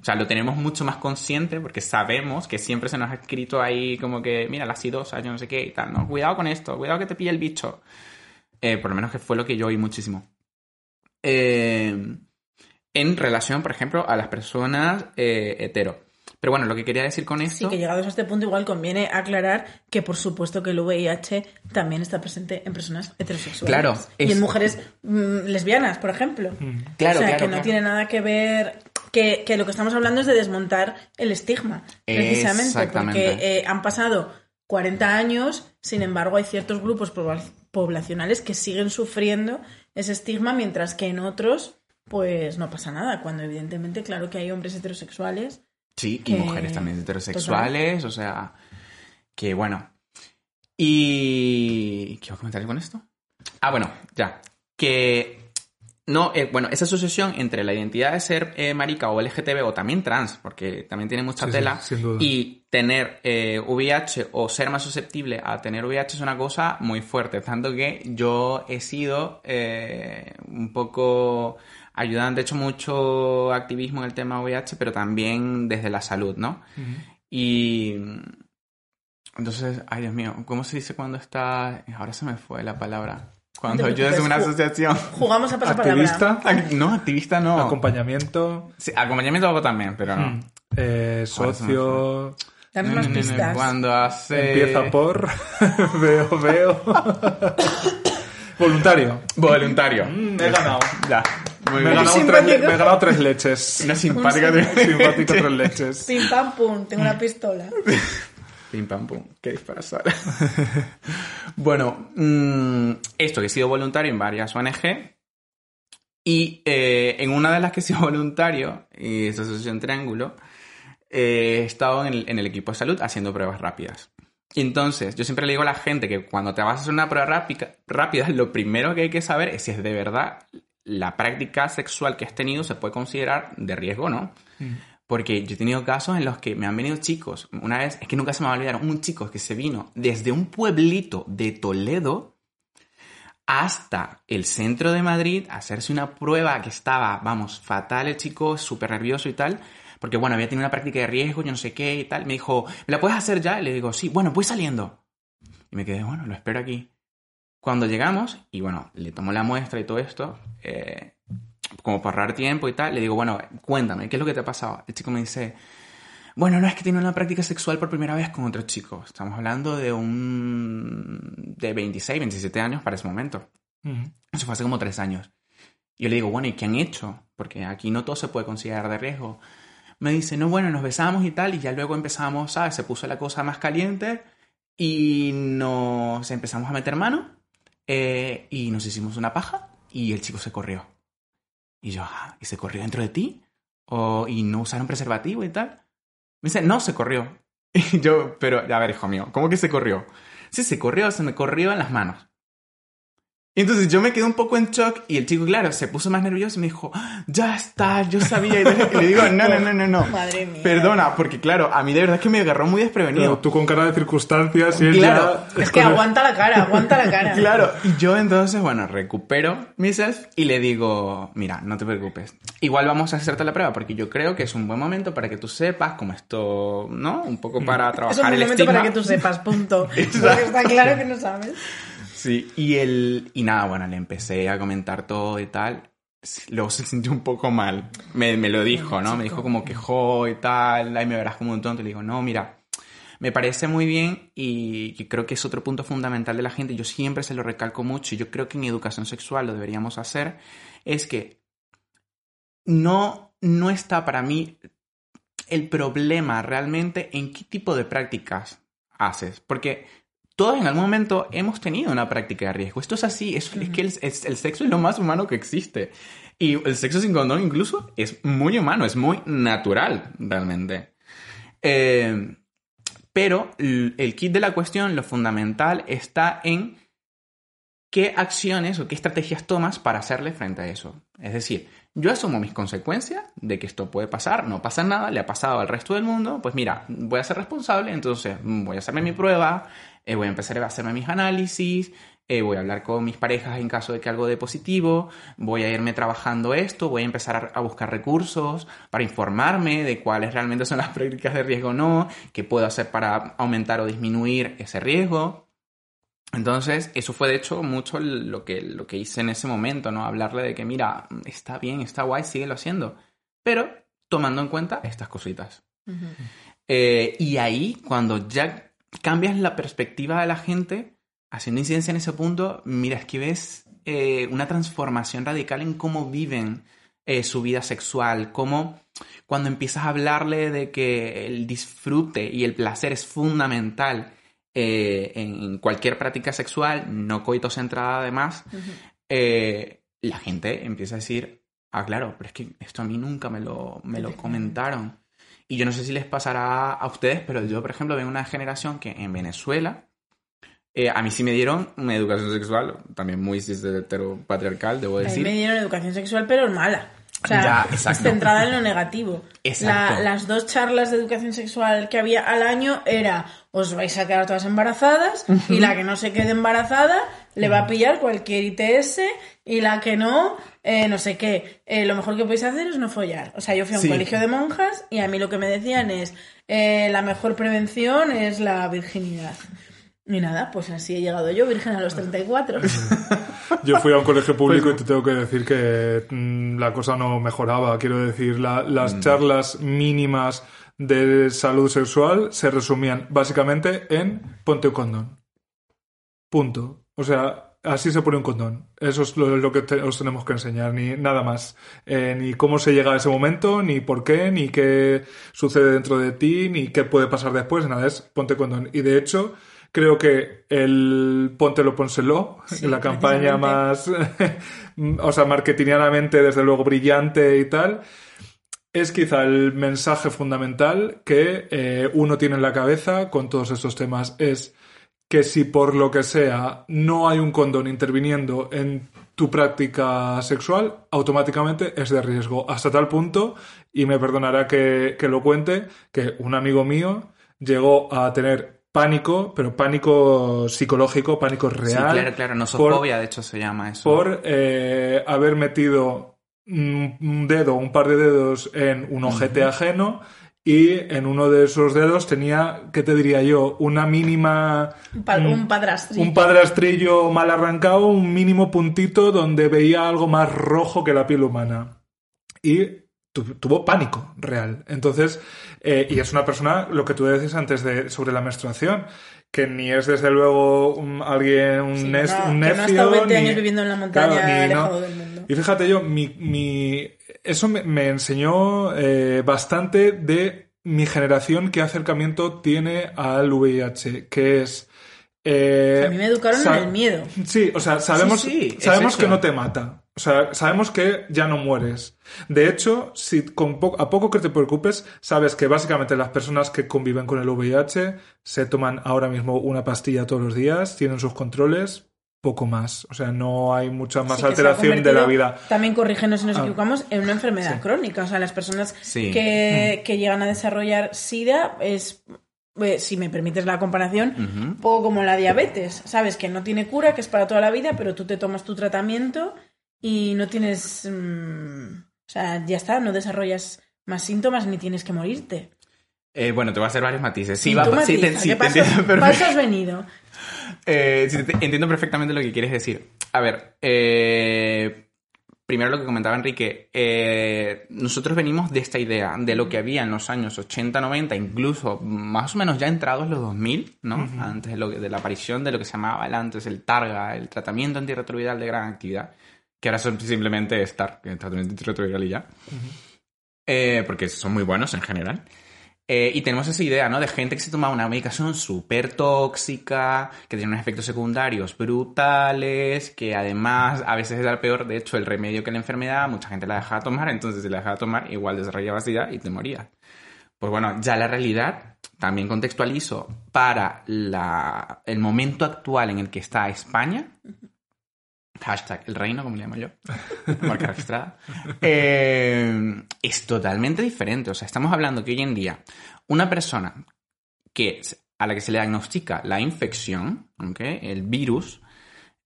o sea, lo tenemos mucho más consciente porque sabemos que siempre se nos ha escrito ahí como que, mira, la sidosa, yo no sé qué y tal, ¿no? Cuidado con esto, cuidado que te pille el bicho. Eh, por lo menos que fue lo que yo oí muchísimo. Eh, en relación, por ejemplo, a las personas eh, hetero. Pero bueno, lo que quería decir con esto... Sí, que llegados a este punto igual conviene aclarar que por supuesto que el VIH también está presente en personas heterosexuales. Claro. Y en mujeres mm, lesbianas, por ejemplo. Claro, O sea, que no tiene nada que ver que, lo que estamos hablando es de desmontar el estigma, precisamente, porque eh, han pasado 40 años, sin embargo hay ciertos grupos poblacionales que siguen sufriendo ese estigma, mientras que en otros, pues no pasa nada, cuando evidentemente, claro que hay hombres heterosexuales. Sí, y mujeres también heterosexuales, o sea, que bueno. Y... ¿Qué comentar con esto? Ah, bueno, ya. Que no, eh, bueno, esa asociación entre la identidad de ser eh, marica o LGTB o también trans, porque también tiene mucha tela, y tener eh, VIH o ser más susceptible a tener VIH es una cosa muy fuerte. Tanto que yo he sido un poco ayudante, he hecho mucho activismo en el tema VIH, pero también desde la salud, ¿no? Y. Entonces, ay Dios mío, ¿cómo se dice cuando está. Ahora se me fue la palabra. Cuando ayudas en una asociación. Jugamos a pasar ¿Activista? No, activista no. Acompañamiento. Sí, acompañamiento hago también, pero no. Hmm. Eh, socio. Dame más pistas. Cuando hace. Empieza por. veo, veo. Voluntario. Voluntario. Mm, he ganado. Ya. Muy me, he ganado tres, me, he ganado tres, leches. Una simpática, simpática tres leches. Pim pam pum, tengo una pistola. Pim pam pum, qué disparas bueno, mm, esto que he sido voluntario en varias ONG y eh, en una de las que he sido voluntario, y esta asociación Triángulo, eh, he estado en el, equipo de salud haciendo pruebas rápidas. entonces, yo siempre le digo a la gente que cuando te vas a hacer una prueba rápida, rápida, lo primero que hay que saber es si es de verdad la práctica sexual que has tenido se puede considerar de riesgo, ¿no? Mm. Porque yo he tenido casos en los que me han venido chicos. Una vez, es que nunca se me va a olvidar, un chico que se vino desde un pueblito de Toledo hasta el centro de Madrid a hacerse una prueba que estaba, vamos, fatal el chico, súper nervioso y tal. Porque, bueno, había tenido una práctica de riesgo, yo no sé qué y tal. Me dijo, ¿me la puedes hacer ya? Y le digo, sí, bueno, voy saliendo. Y me quedé, bueno, lo espero aquí. Cuando llegamos, y bueno, le tomo la muestra y todo esto, eh, como para ahorrar tiempo y tal, le digo, bueno, cuéntame, ¿qué es lo que te ha pasado? El chico me dice, bueno, no es que tiene una práctica sexual por primera vez con otro chico. Estamos hablando de un... de 26, 27 años para ese momento. Eso fue hace como tres años. Yo le digo, bueno, ¿y qué han hecho? Porque aquí no todo se puede considerar de riesgo. Me dice, no, bueno, nos besamos y tal, y ya luego empezamos, ¿sabes? Se puso la cosa más caliente y nos empezamos a meter mano eh, y nos hicimos una paja y el chico se corrió. Y yo, ah, ¿y se corrió dentro de ti? ¿O, ¿Y no usaron preservativo y tal? Me dice, no, se corrió. Y yo, pero, a ver, hijo mío, ¿cómo que se corrió? Sí, se corrió, se me corrió en las manos. Y entonces yo me quedé un poco en shock y el chico, claro, se puso más nervioso y me dijo, "Ah, ya está, yo sabía. Y le digo, no, no, no, no, no. Madre mía. Perdona, porque claro, a mí de verdad es que me agarró muy desprevenido. Pero tú con cara de circunstancias y él Claro. ya... Es que aguanta la cara, aguanta la cara. Claro, y yo entonces, bueno, recupero mi self y le digo, mira, no te preocupes, igual vamos a hacerte la prueba porque yo creo que es un buen momento para que tú sepas cómo esto, ¿no? Un poco para Es trabajar un el momento estigma. para que tú sepas, punto. Exacto. Porque está claro que no sabes. Sí, y el y nada, bueno, le empecé a comentar todo y tal. Luego se sintió un poco mal. Me, me lo dijo, ¿no? Me dijo como que jo y tal, ahí me verás como un tonto. Y le digo, no, mira, me parece muy bien y creo que es otro punto fundamental de la gente. Yo siempre se lo recalco mucho y yo creo que en educación sexual lo deberíamos hacer. Es que no, no está para mí el problema realmente en qué tipo de prácticas haces. Porque todos en algún momento hemos tenido una práctica de riesgo. Esto es así, es, es que el, es- el sexo es lo más humano que existe. Y el sexo sin condón incluso es muy humano, es muy natural realmente. Eh, pero el kit de la cuestión, lo fundamental, está en qué acciones o qué estrategias tomas para hacerle frente a eso. Es decir, yo asumo mis consecuencias de que esto puede pasar, no pasa nada, le ha pasado al resto del mundo, pues mira, voy a ser responsable, entonces voy a hacerme mi prueba, eh, voy a empezar a hacerme mis análisis, eh, voy a hablar con mis parejas en caso de que algo dé positivo, voy a irme trabajando esto, voy a empezar a, buscar recursos para informarme de cuáles realmente son las prácticas de riesgo o no, qué puedo hacer para aumentar o disminuir ese riesgo. Entonces, eso fue de hecho mucho lo que, lo que hice en ese momento, ¿no? Hablarle de que, mira, está bien, está guay, síguelo haciendo. Pero tomando en cuenta estas cositas. Eh, y ahí, cuando ya cambias la perspectiva de la gente, haciendo incidencia en ese punto, mira, es que ves eh, una transformación radical en cómo viven eh, su vida sexual, cómo cuando empiezas a hablarle de que el disfrute y el placer es fundamental eh, en cualquier práctica sexual, no coitocentrada además, la gente empieza a decir, ah, claro, pero es que esto a mí nunca me lo, me lo comentaron. Y yo no sé si les pasará a ustedes, pero yo, por ejemplo, vengo de una generación que en Venezuela, eh, a mí sí me dieron una educación sexual, también muy heteropatriarcal, debo A mí decir. me dieron educación sexual, pero mala. O sea, Ya, centrada en lo negativo. Exacto. La- las dos charlas de educación sexual que había al año era os vais a quedar todas embarazadas y la que no se quede embarazada le va a pillar cualquier ITS y la que no, eh, no sé qué. Eh, lo mejor que podéis hacer es no follar. O sea, yo fui a un Sí. colegio de monjas y a mí lo que me decían es eh, la mejor prevención es la virginidad. Y nada, pues así he llegado yo, virgen a los 34. Yo fui a un colegio público y te tengo que decir que mm, la cosa no mejoraba. Quiero decir, la- Mm. las charlas mínimas de salud sexual se resumían básicamente en ponte un condón. Punto. O sea, así se pone un condón. Eso es lo, lo que te- os tenemos que enseñar, ni nada más. Eh, ni cómo se llega a ese momento, ni por qué, ni qué sucede dentro de ti, ni qué puede pasar después. Nada, es ponte condón. Y de hecho, creo que el póntelo, pónselo, Sí, la campaña más, o sea, marketingianamente, desde luego, brillante y tal, es quizá el mensaje fundamental que eh, uno tiene en la cabeza con todos estos temas. Es que si por lo que sea no hay un condón interviniendo en tu práctica sexual, automáticamente es de riesgo. Hasta tal punto, y me perdonará que, que lo cuente, que un amigo mío llegó a tener pánico, pero pánico psicológico, pánico real. Sí, claro, claro, nosofobia, de hecho se llama eso. por eh, haber metido un un dedo, un par de dedos en un ojete ajeno y en uno de esos dedos tenía, ¿qué te diría yo? Una mínima... Un, pa- mm, un padrastrillo. un padrastrillo mal arrancado, un mínimo puntito donde veía algo más rojo que la piel humana. Y tu- tuvo pánico real. Entonces, eh, y es una persona, lo que tú decías antes de, sobre la menstruación, que ni es desde luego un- alguien, un, Sí, nes- no, un que no ha necio. estado 20 ni- años viviendo en la montaña, Claro, ni- alejado no. del mundo. Y fíjate yo, mi, mi- eso me, me enseñó eh, bastante de mi generación qué acercamiento tiene al VIH, que es Eh, a mí me educaron en el miedo. Sí, o sea, sabemos, sabemos que no te mata. O sea, sabemos que ya no mueres. De hecho, si con a poco que te preocupes, sabes que básicamente las personas que conviven con el VIH se toman ahora mismo una pastilla todos los días, tienen sus controles, poco más. O sea, no hay mucha más alteración de la vida. También corrígenos si nos ah. equivocamos, en una enfermedad crónica. O sea, las personas que, mm. que, llegan a desarrollar SIDA es. Eh, si me permites la comparación, un poco como la diabetes, sabes que no tiene cura, que es para toda la vida, pero tú te tomas tu tratamiento y no tienes... Mm, o sea, ya está, no desarrollas más síntomas ni tienes que morirte. Eh, bueno, te voy a hacer varios matices. Sí, va, sí, te, sí, te entiendo has venido? Eh, entiendo perfectamente lo que quieres decir. A ver, eh, primero lo que comentaba Enrique, eh, nosotros venimos de esta idea, de lo que había en los años 80, 90, incluso más o menos ya entrados los 2000, ¿no? Antes de, la aparición de lo que se llamaba antes el TARGA, el tratamiento antirretroviral de gran actividad, que ahora son simplemente STAR, el tratamiento antirretroviral y ya. porque son muy buenos en general. Eh, y tenemos esa idea, ¿no? De gente que se toma una medicación súper tóxica, que tiene unos efectos secundarios brutales, que además a veces es el peor, de hecho, el remedio que la enfermedad, mucha gente la deja de tomar, entonces si la deja de tomar, igual desarrolla SIDA y te moría. Pues bueno, ya la realidad, también contextualizo, para la, el momento actual en el que está España, hashtag el reino, como le llamo yo, marca registrada, eh, es totalmente diferente. O sea, estamos hablando que hoy en día una persona que, a la que se le diagnostica la infección, el virus,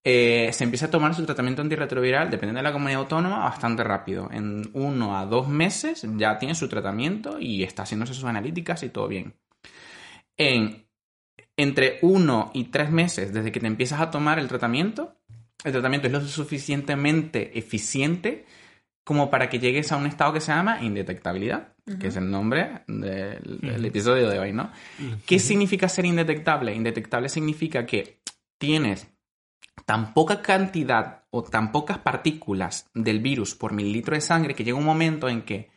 eh, se empieza a tomar su tratamiento antirretroviral, dependiendo de la comunidad autónoma, bastante rápido. En uno a dos meses ya tiene su tratamiento y está haciéndose sus analíticas y todo bien. En entre uno y tres meses desde que te empiezas a tomar el tratamiento, el tratamiento es lo suficientemente eficiente como para que llegues a un estado que se llama indetectabilidad, que es el nombre del, episodio de hoy, ¿no? ¿Qué significa ser indetectable? Indetectable significa que tienes tan poca cantidad o tan pocas partículas del virus por mililitro de sangre que llega un momento en que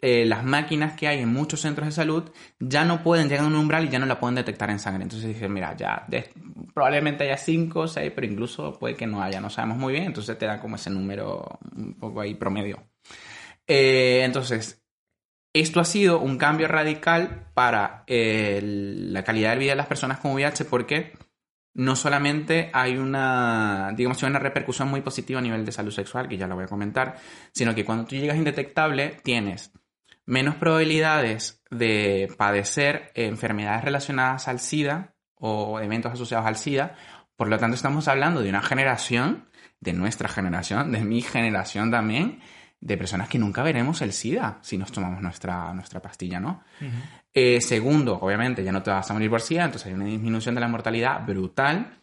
eh, las máquinas que hay en muchos centros de salud ya no pueden llegar a un umbral y ya no la pueden detectar en sangre. Entonces dicen, mira, ya probablemente haya 5 o 6, pero incluso puede que no haya, no sabemos muy bien, entonces te da como ese número un poco ahí promedio. Eh, entonces, esto ha sido un cambio radical para la calidad de vida de las personas con VIH porque no solamente hay una, digamos, una repercusión muy positiva a nivel de salud sexual, que ya la voy a comentar, sino que cuando tú llegas indetectable tienes menos probabilidades de padecer enfermedades relacionadas al SIDA o eventos asociados al SIDA. Por lo tanto, estamos hablando de una generación, de nuestra generación, de mi generación también, de personas que nunca veremos el SIDA si nos tomamos nuestra, nuestra pastilla, ¿no? Eh, segundo, obviamente, ya no te vas a morir por SIDA, entonces hay una disminución de la mortalidad brutal.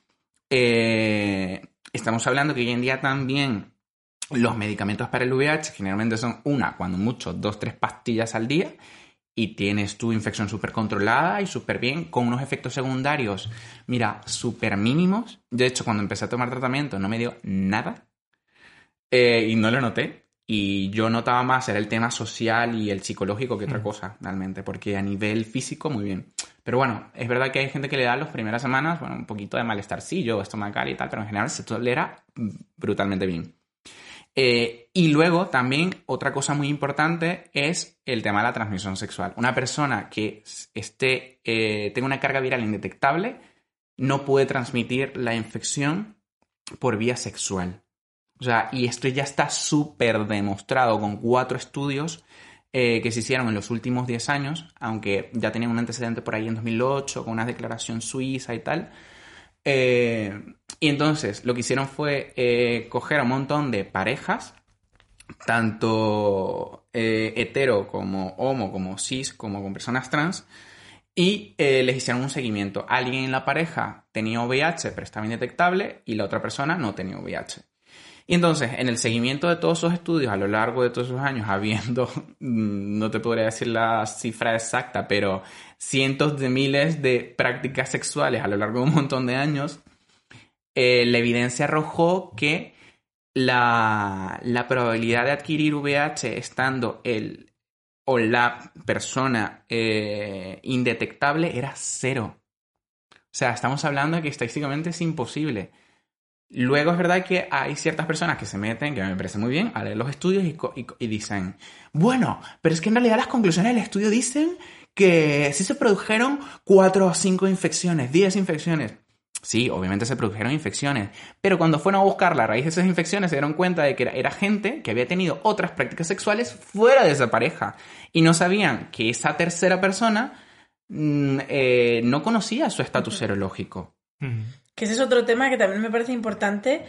Eh, estamos hablando que hoy en día también los medicamentos para el VIH generalmente son una, cuando mucho, dos, tres pastillas al día y tienes tu infección súper controlada y súper bien, con unos efectos secundarios, mira, súper mínimos. De hecho, cuando empecé a tomar tratamiento no me dio nada eh, y no lo noté. Y yo notaba más era el tema social y el psicológico que otra mm. cosa, realmente, porque a nivel físico, muy bien. Pero bueno, es verdad que hay gente que le da las primeras semanas, bueno, un poquito de malestarcillo, estomacal y tal, pero en general se tolera brutalmente bien. Eh, y luego también otra cosa muy importante es el tema de la transmisión sexual. Una persona que esté, eh, tenga una carga viral indetectable no puede transmitir la infección por vía sexual. O sea, y esto ya está súper demostrado con cuatro estudios eh, que se hicieron en los últimos 10 años, aunque ya tenían un antecedente por ahí en 2008 con una declaración suiza y tal. Eh, y entonces lo que hicieron fue eh, coger a un montón de parejas, tanto eh, hetero como homo, como cis, como con personas trans, y les hicieron un seguimiento. Alguien en la pareja tenía VIH, pero estaba indetectable, y la otra persona no tenía VIH. Y entonces, en el seguimiento de todos esos estudios a lo largo de todos esos años, habiendo, mm, no te podría decir la cifra exacta, pero cientos de miles de prácticas sexuales a lo largo de un montón de años, eh, la evidencia arrojó que la, probabilidad de adquirir VIH estando el o la persona eh, indetectable era cero. O sea, estamos hablando de que estadísticamente es imposible. Luego es verdad que hay ciertas personas que se meten, que me parece muy bien, a leer los estudios y, dicen, bueno, pero es que en realidad las conclusiones del estudio dicen que sí se produjeron cuatro o cinco infecciones, diez infecciones. Sí, obviamente se produjeron infecciones, pero cuando fueron a buscar la raíz de esas infecciones se dieron cuenta de que era, gente que había tenido otras prácticas sexuales fuera de esa pareja y no sabían que esa tercera persona mm, eh, no conocía su estatus serológico. Que ese es otro tema que también me parece importante,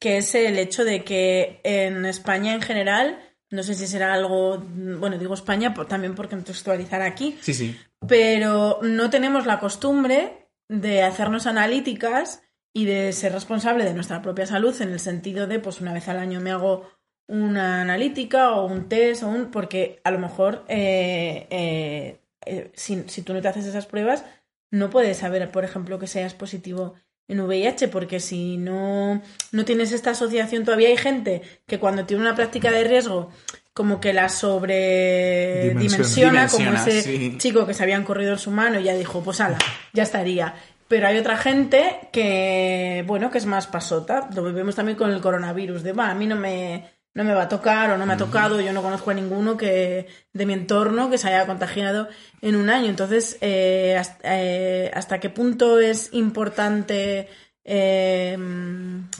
que es el hecho de que en España en general, no sé si será algo, bueno, digo España también porque contextualizar aquí, sí, sí. pero no tenemos la costumbre de hacernos analíticas y de ser responsable de nuestra propia salud en el sentido de, pues una vez al año me hago una analítica o un test o un... porque a lo mejor eh, eh, eh, si, si tú no te haces esas pruebas, no puedes saber, por ejemplo, que seas positivo en VIH, porque si no, no tienes esta asociación, todavía hay gente que cuando tiene una práctica de riesgo, como que la sobredimensiona, como ese chico que se habían corrido en su mano y ya dijo, pues ala, ya estaría. Pero hay otra gente que, bueno, que es más pasota. Lo vemos también con el coronavirus, de, va, a mí no me, no me va a tocar o no me ha tocado, yo no conozco a ninguno que de mi entorno que se haya contagiado en un año. Entonces, eh, eh, hasta, qué punto es importante, eh,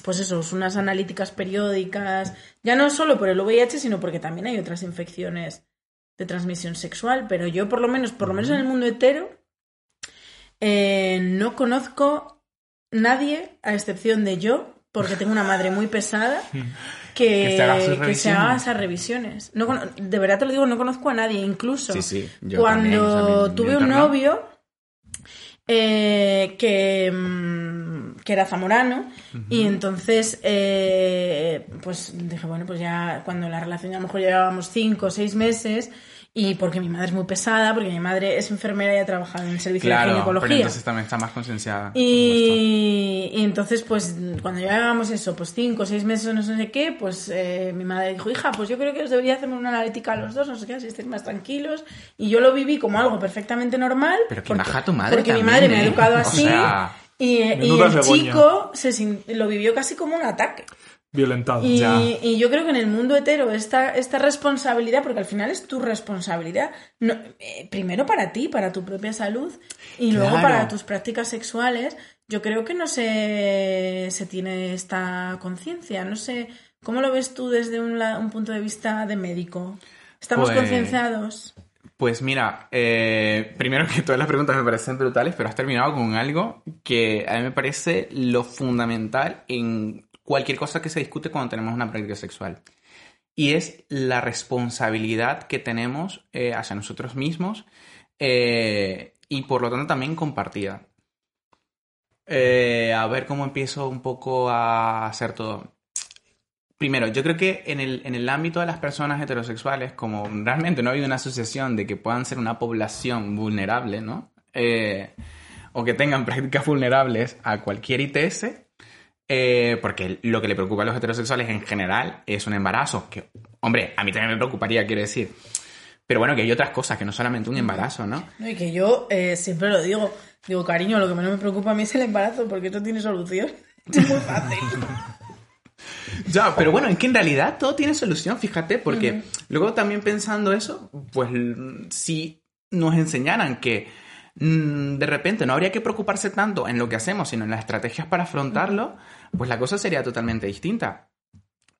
pues eso, unas analíticas periódicas, ya no solo por el VIH, sino porque también hay otras infecciones de transmisión sexual, pero yo por lo menos, por lo menos en el mundo hetero, no conozco nadie, a excepción de yo, porque tengo una madre muy pesada, que, se haga esas revisiones. No, de verdad te lo digo, no conozco a nadie. Incluso cuando tuve un novio eh, que, mm, que, era zamorano y entonces eh, pues dije, bueno, pues ya cuando la relación a lo mejor llevábamos cinco o seis meses y porque mi madre es muy pesada, porque mi madre es enfermera y ha trabajado en el servicio de ginecología. Pero entonces también está más concienciada. Y, y, entonces, pues, cuando llevábamos eso, pues cinco o seis meses o no sé qué, pues eh, mi madre dijo, hija, pues yo creo que os debería hacer una analítica a los dos, no sé qué, así estéis más tranquilos. Y yo lo viví como algo perfectamente normal. Pero que baja tu madre Porque mi madre me ha ¿eh? educado así. y, y el chico se, lo vivió casi como un ataque violentado. Y, y, yo creo que en el mundo hetero esta, esta responsabilidad, porque al final es tu responsabilidad, no, eh, primero para ti, para tu propia salud, y luego para tus prácticas sexuales, yo creo que no se, se tiene esta conciencia. No sé, ¿cómo lo ves tú desde un, un punto de vista de médico? ¿Estamos pues, concienciados? Pues mira, eh, primero que todas las preguntas me parecen brutales, pero has terminado con algo que a mí me parece lo fundamental en cualquier cosa que se discute cuando tenemos una práctica sexual. Y es la responsabilidad que tenemos eh, hacia nosotros mismos eh, y por lo tanto también compartida. Eh, a ver cómo empiezo un poco a hacer todo. Primero, yo creo que en el, en el, ámbito de las personas heterosexuales, como realmente no ha habido una asociación de que puedan ser una población vulnerable, ¿no? o que tengan prácticas vulnerables a cualquier ITS, eh, porque lo que le preocupa a los heterosexuales en general es un embarazo. Que, hombre, a mí también me preocuparía, quiero decir. Pero bueno, que hay otras cosas, que no solamente un embarazo, ¿no? y que yo eh, siempre lo digo. Digo, cariño, lo que menos me preocupa a mí es el embarazo, porque esto tiene solución. Es muy fácil. ya, pero bueno, es que en realidad todo tiene solución, fíjate, porque luego también pensando eso, pues si nos enseñaran que Mm, de repente no habría que preocuparse tanto en lo que hacemos, sino en las estrategias para afrontarlo, pues la cosa sería totalmente distinta.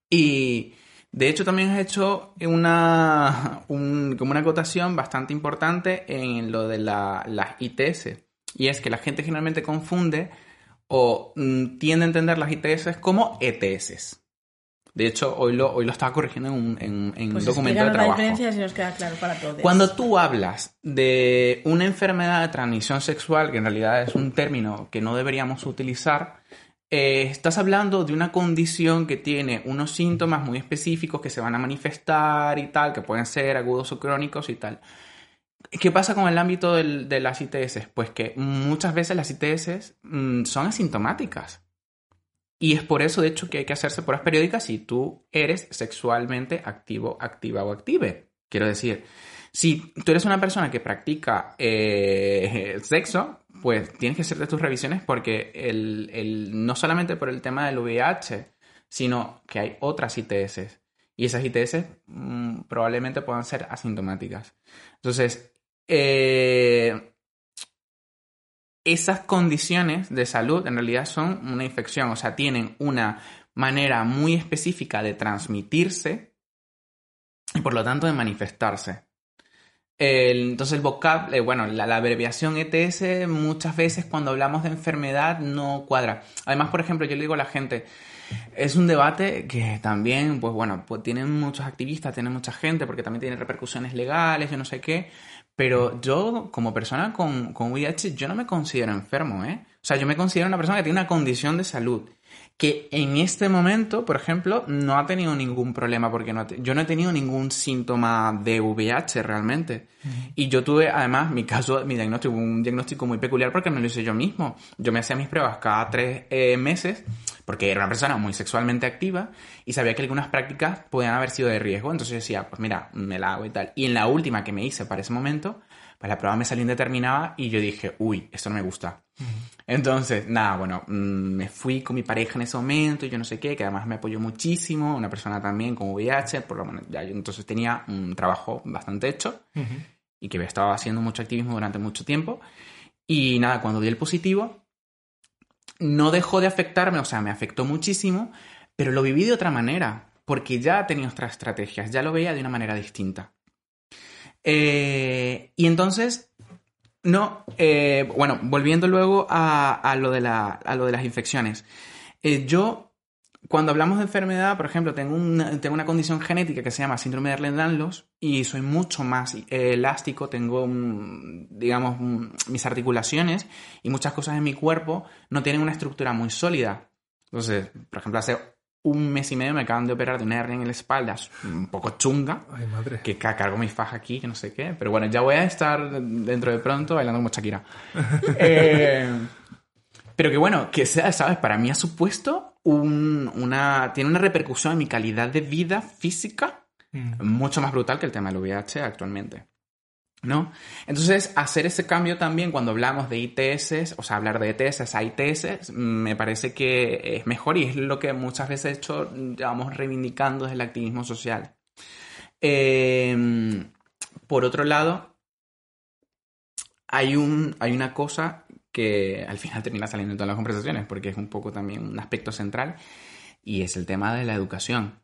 Y de hecho también has hecho una, como una acotación bastante importante en lo de las ITS. Y es que la gente generalmente confunde o mm, tiende a entender las ITS como ETS. De hecho, hoy lo, hoy lo estaba corrigiendo en un, en, pues documento de trabajo. La diferencia si nos queda claro para todos. Cuando tú hablas de una enfermedad de transmisión sexual, que en realidad es un término que no deberíamos utilizar, eh, estás hablando de una condición que tiene unos síntomas muy específicos que se van a manifestar y tal, que pueden ser agudos o crónicos y tal. ¿Qué pasa con el ámbito de las ITS? Pues que muchas veces las ITS mm, son asintomáticas. Y es por eso, de hecho, que hay que hacerse pruebas periódicas si tú eres sexualmente activo, activa o active. Quiero decir, Si tú eres una persona que practica eh, sexo, pues tienes que hacerte tus revisiones porque el, no solamente por el tema del VIH, sino que hay otras ITS. Y esas ITS mm, probablemente puedan ser asintomáticas. Entonces, eh, esas condiciones de salud en realidad son una infección, o sea, tienen una manera muy específica de transmitirse y por lo tanto de manifestarse. Entonces el vocablo, bueno, la, la, abreviación ETS muchas veces cuando hablamos de enfermedad no cuadra. Además, por ejemplo, yo le digo a la gente, es un debate que también, pues bueno, pues tienen muchos activistas, tiene mucha gente, porque también tiene repercusiones legales, yo no sé qué, pero yo, como persona con, con VIH, yo no me considero enfermo, ¿eh? O sea, yo me considero una persona que tiene una condición de salud que en este momento, por ejemplo, no ha tenido ningún problema porque no yo no he tenido ningún síntoma de VIH realmente. Y yo tuve, además, mi caso, mi diagnóstico, un diagnóstico muy peculiar porque me lo hice yo mismo. Yo me hacía mis pruebas cada tres eh, meses porque era una persona muy sexualmente activa y sabía que algunas prácticas podían haber sido de riesgo. Entonces yo decía, pues mira, me la hago y tal. Y en la última que me hice para ese momento, pues la prueba me salió indeterminada y yo dije, uy, esto no me gusta. Entonces, nada, bueno, mm, me fui con mi pareja en ese momento y yo no sé qué, que además me apoyó muchísimo, una persona también con VIH, por lo menos ya yo entonces tenía un trabajo bastante hecho y que estaba haciendo mucho activismo durante mucho tiempo. Y nada, cuando di el positivo, no dejó de afectarme, o sea, me afectó muchísimo, pero lo viví de otra manera, porque ya tenía otras estrategias, ya lo veía de una manera distinta. Eh, y entonces, no, eh, bueno, volviendo luego a, lo de las infecciones. Eh, yo, cuando hablamos de enfermedad, por ejemplo, tengo una, condición genética que se llama síndrome de Ehlers-Danlos y soy mucho más elástico, tengo, digamos, mis articulaciones y muchas cosas en mi cuerpo no tienen una estructura muy sólida. Entonces, por ejemplo, hace un mes y medio me acaban de operar de una hernia en la espalda, un poco chunga. Ay, madre. Que cargo mi faja aquí, que no sé qué. Pero bueno, ya voy a estar dentro de pronto bailando como Shakira. Eh, pero que bueno, que sea, ¿sabes? Para mí ha supuesto una. Tiene una repercusión en mi calidad de vida física mm. mucho más brutal que el tema del VIH actualmente. Entonces, hacer ese cambio también cuando hablamos de ITS, o sea, hablar de ITS a ITS, me parece que es mejor y es lo que muchas veces he hecho, digamos, reivindicando desde el activismo social. Em, por otro lado, hay, un, hay una cosa que al final termina saliendo en todas las conversaciones, porque es un poco también un aspecto central, y es el tema de la educación,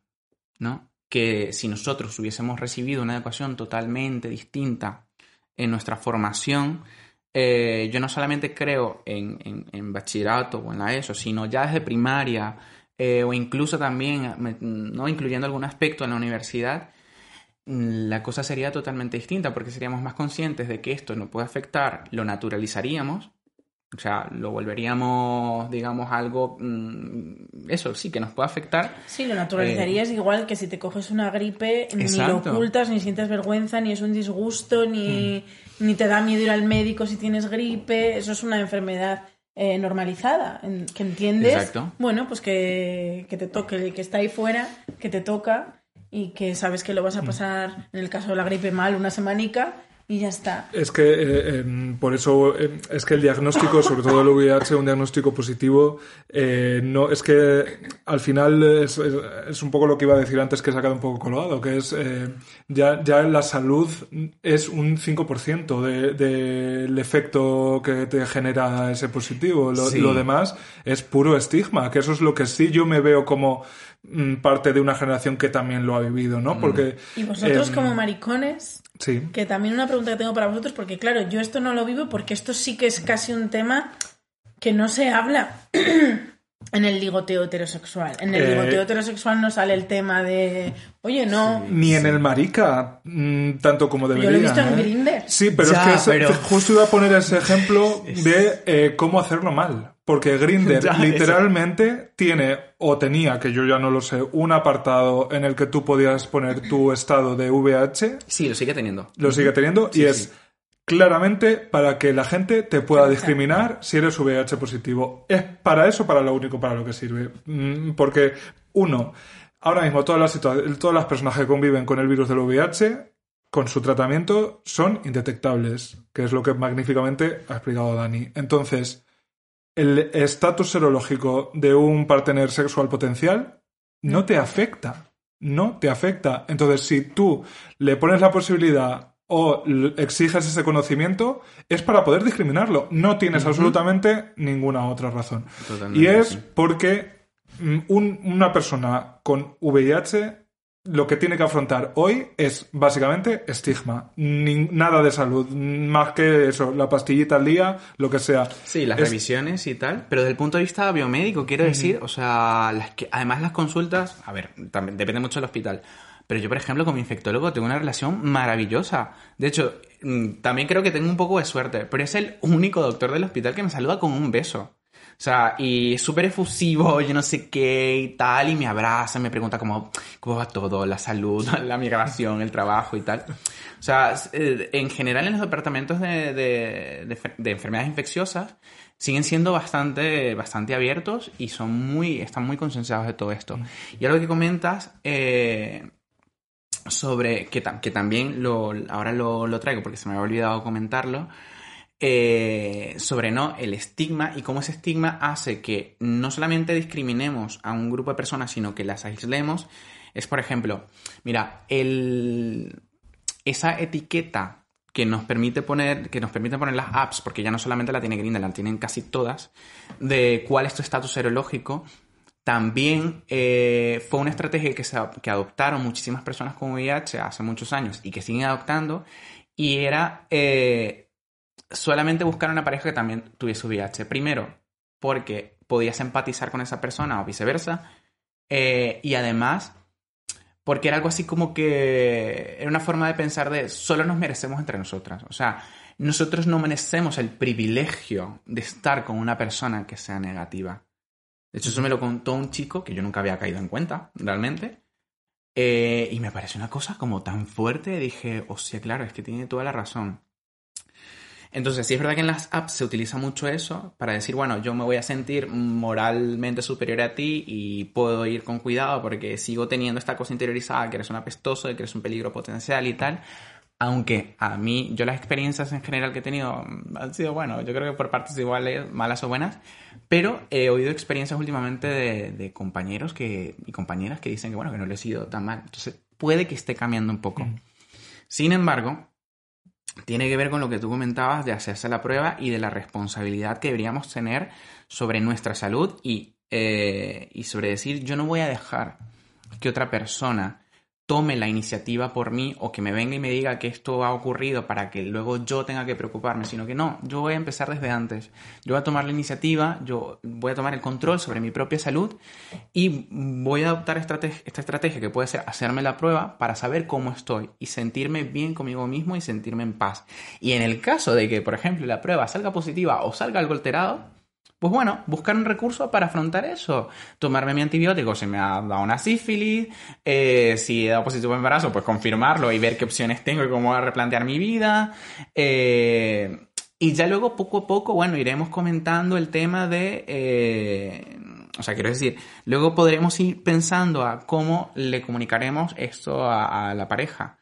¿no? Que si nosotros hubiésemos recibido una educación totalmente distinta en nuestra formación, eh, yo no solamente creo en, en, bachillerato o en la ESO, sino ya desde primaria eh, o incluso también, ¿no? incluyendo algún aspecto en la universidad, la cosa sería totalmente distinta porque seríamos más conscientes de que esto no puede afectar, lo naturalizaríamos o sea, lo volveríamos, digamos, algo, mm, eso sí, que nos puede afectar. Sí, lo naturalizarías eh, igual que si te coges una gripe, ni lo ocultas, ni sientes vergüenza, ni es un disgusto, ni, hmm. ni te da miedo ir al médico si tienes gripe. Eso es una enfermedad eh, normalizada, que entiendes. Exacto. Bueno, pues que, que te toque, que está ahí fuera, que te toca y que sabes que lo vas a hmm. pasar, en el caso de la gripe, mal una semanica y ya está. Es que eh, em, por eso em, es que el diagnóstico, sobre todo el VIH, un diagnóstico positivo, eh, no es que al final es, es, un poco lo que iba a decir antes que he sacado un poco colgado, que es eh, ya, ya la salud es un 5% del de, efecto que te genera ese positivo. Lo, lo demás es puro estigma, que eso es lo que sí yo me veo como parte de una generación que también lo ha vivido, ¿no? Mm. Porque... Y vosotros em, como maricones que también una pregunta que tengo para vosotros, porque claro, yo esto no lo vivo porque esto sí que es casi un tema que no se habla en el ligoteo heterosexual. En el eh, ligoteo heterosexual no sale el tema de, oye, no. Ni en el marica, mm, tanto como debería. Yo lo he visto en ¿eh? Grindr. Sí, pero es que justo iba a poner ese ejemplo de eh, cómo hacerlo mal. Porque Grinder literalmente tiene, o tenía, que yo ya no lo sé, un apartado en el que tú podías poner tu estado de VH. Sí, lo sigue teniendo. Lo sigue teniendo y es claramente para que la gente te pueda discriminar si eres VH positivo. Es para eso, para lo único para lo que sirve. Mm, porque, uno, ahora mismo todas las, todas las personas que conviven con el virus del VIH con su tratamiento son indetectables, que es lo que magníficamente ha explicado Dani. Entonces, el estatus serológico de un partener sexual potencial no te afecta. No te afecta. Entonces, si tú le pones la posibilidad o exiges ese conocimiento, es para poder discriminarlo. No tienes absolutamente ninguna otra razón. y es porque mm, una persona con VIH lo que tiene que afrontar hoy es básicamente estigma. nada de salud, más que eso, la pastillita al día, lo que sea. Sí, las revisiones y tal. Pero desde el punto de vista biomédico, quiero decir, o sea, las que, además las consultas, a ver, también depende mucho del hospital. Pero yo, por ejemplo, con mi infectólogo tengo una relación maravillosa. De hecho, mm, también creo que tengo un poco de suerte, pero es el único doctor del hospital que me saluda con un beso. O sea, y súper efusivo, yo no sé qué y tal, y me abraza, me pregunta cómo, cómo va todo, la salud, la migración, el trabajo y tal. O sea, eh, en general en los departamentos de, de, enfermedades infecciosas siguen siendo bastante, bastante abiertos y son muy, están muy concienciados de todo esto. Y algo que comentas... Eh, sobre que, que también lo, ahora lo, lo, traigo porque se me había olvidado comentarlo eh, sobre no el estigma y cómo ese estigma hace que no solamente discriminemos a un grupo de personas, sino que las aislemos. Es, por ejemplo, mira, esa etiqueta que nos permite poner, que nos permite poner las apps, porque ya no solamente la tiene Grindr, la tienen casi todas, de cuál es tu estatus serológico, también eh, fue una estrategia que, que adoptaron muchísimas personas con VIH hace muchos años y que siguen adoptando, y era eh, solamente buscar una pareja que también tuviese VIH. Primero, porque podías empatizar con esa persona o viceversa. Eh, y además, porque era algo así como que era una forma de pensar de solo nos merecemos entre nosotras. O sea, nosotros no merecemos el privilegio de estar con una persona que sea negativa. De hecho, eso me lo contó un chico que yo nunca había caído en cuenta, realmente. Eh, y me pareció una cosa como tan fuerte, dije, hostia, claro, es que tiene toda la razón. Entonces, sí es verdad que en las apps se utiliza mucho eso para decir, bueno, yo me voy a sentir moralmente superior a ti y puedo ir con cuidado porque sigo teniendo esta cosa interiorizada que eres un apestoso, que eres un peligro potencial y tal. Aunque a mí, yo las experiencias en general que he tenido han sido, bueno, yo creo que por partes iguales, malas o buenas, pero he oído experiencias últimamente de, compañeros que, y compañeras que dicen que, bueno, que no le he sido tan mal. Entonces, puede que esté cambiando un poco. Sin embargo, tiene que ver con lo que tú comentabas de hacerse la prueba y de la responsabilidad que deberíamos tener sobre nuestra salud y, eh, y sobre decir yo no voy a dejar que otra persona tome la iniciativa por mí o que me venga y me diga que esto ha ocurrido para que luego yo tenga que preocuparme, sino que no, yo voy a empezar desde antes. Yo voy a tomar la iniciativa, yo voy a tomar el control sobre mi propia salud y voy a adoptar esta estrategia que puede ser hacerme la prueba para saber cómo estoy y sentirme bien conmigo mismo y sentirme en paz. Y en el caso de que, por ejemplo, la prueba salga positiva o salga algo alterado, pues bueno, buscar un recurso para afrontar eso. Tomarme mi antibiótico si me ha dado una sífilis, eh, si he dado positivo embarazo, pues confirmarlo y ver qué opciones tengo y cómo voy a replantear mi vida. Eh, y ya luego, poco a poco, bueno, iremos comentando el tema de... Eh, o sea, quiero decir, luego podremos ir pensando a cómo le comunicaremos esto a la pareja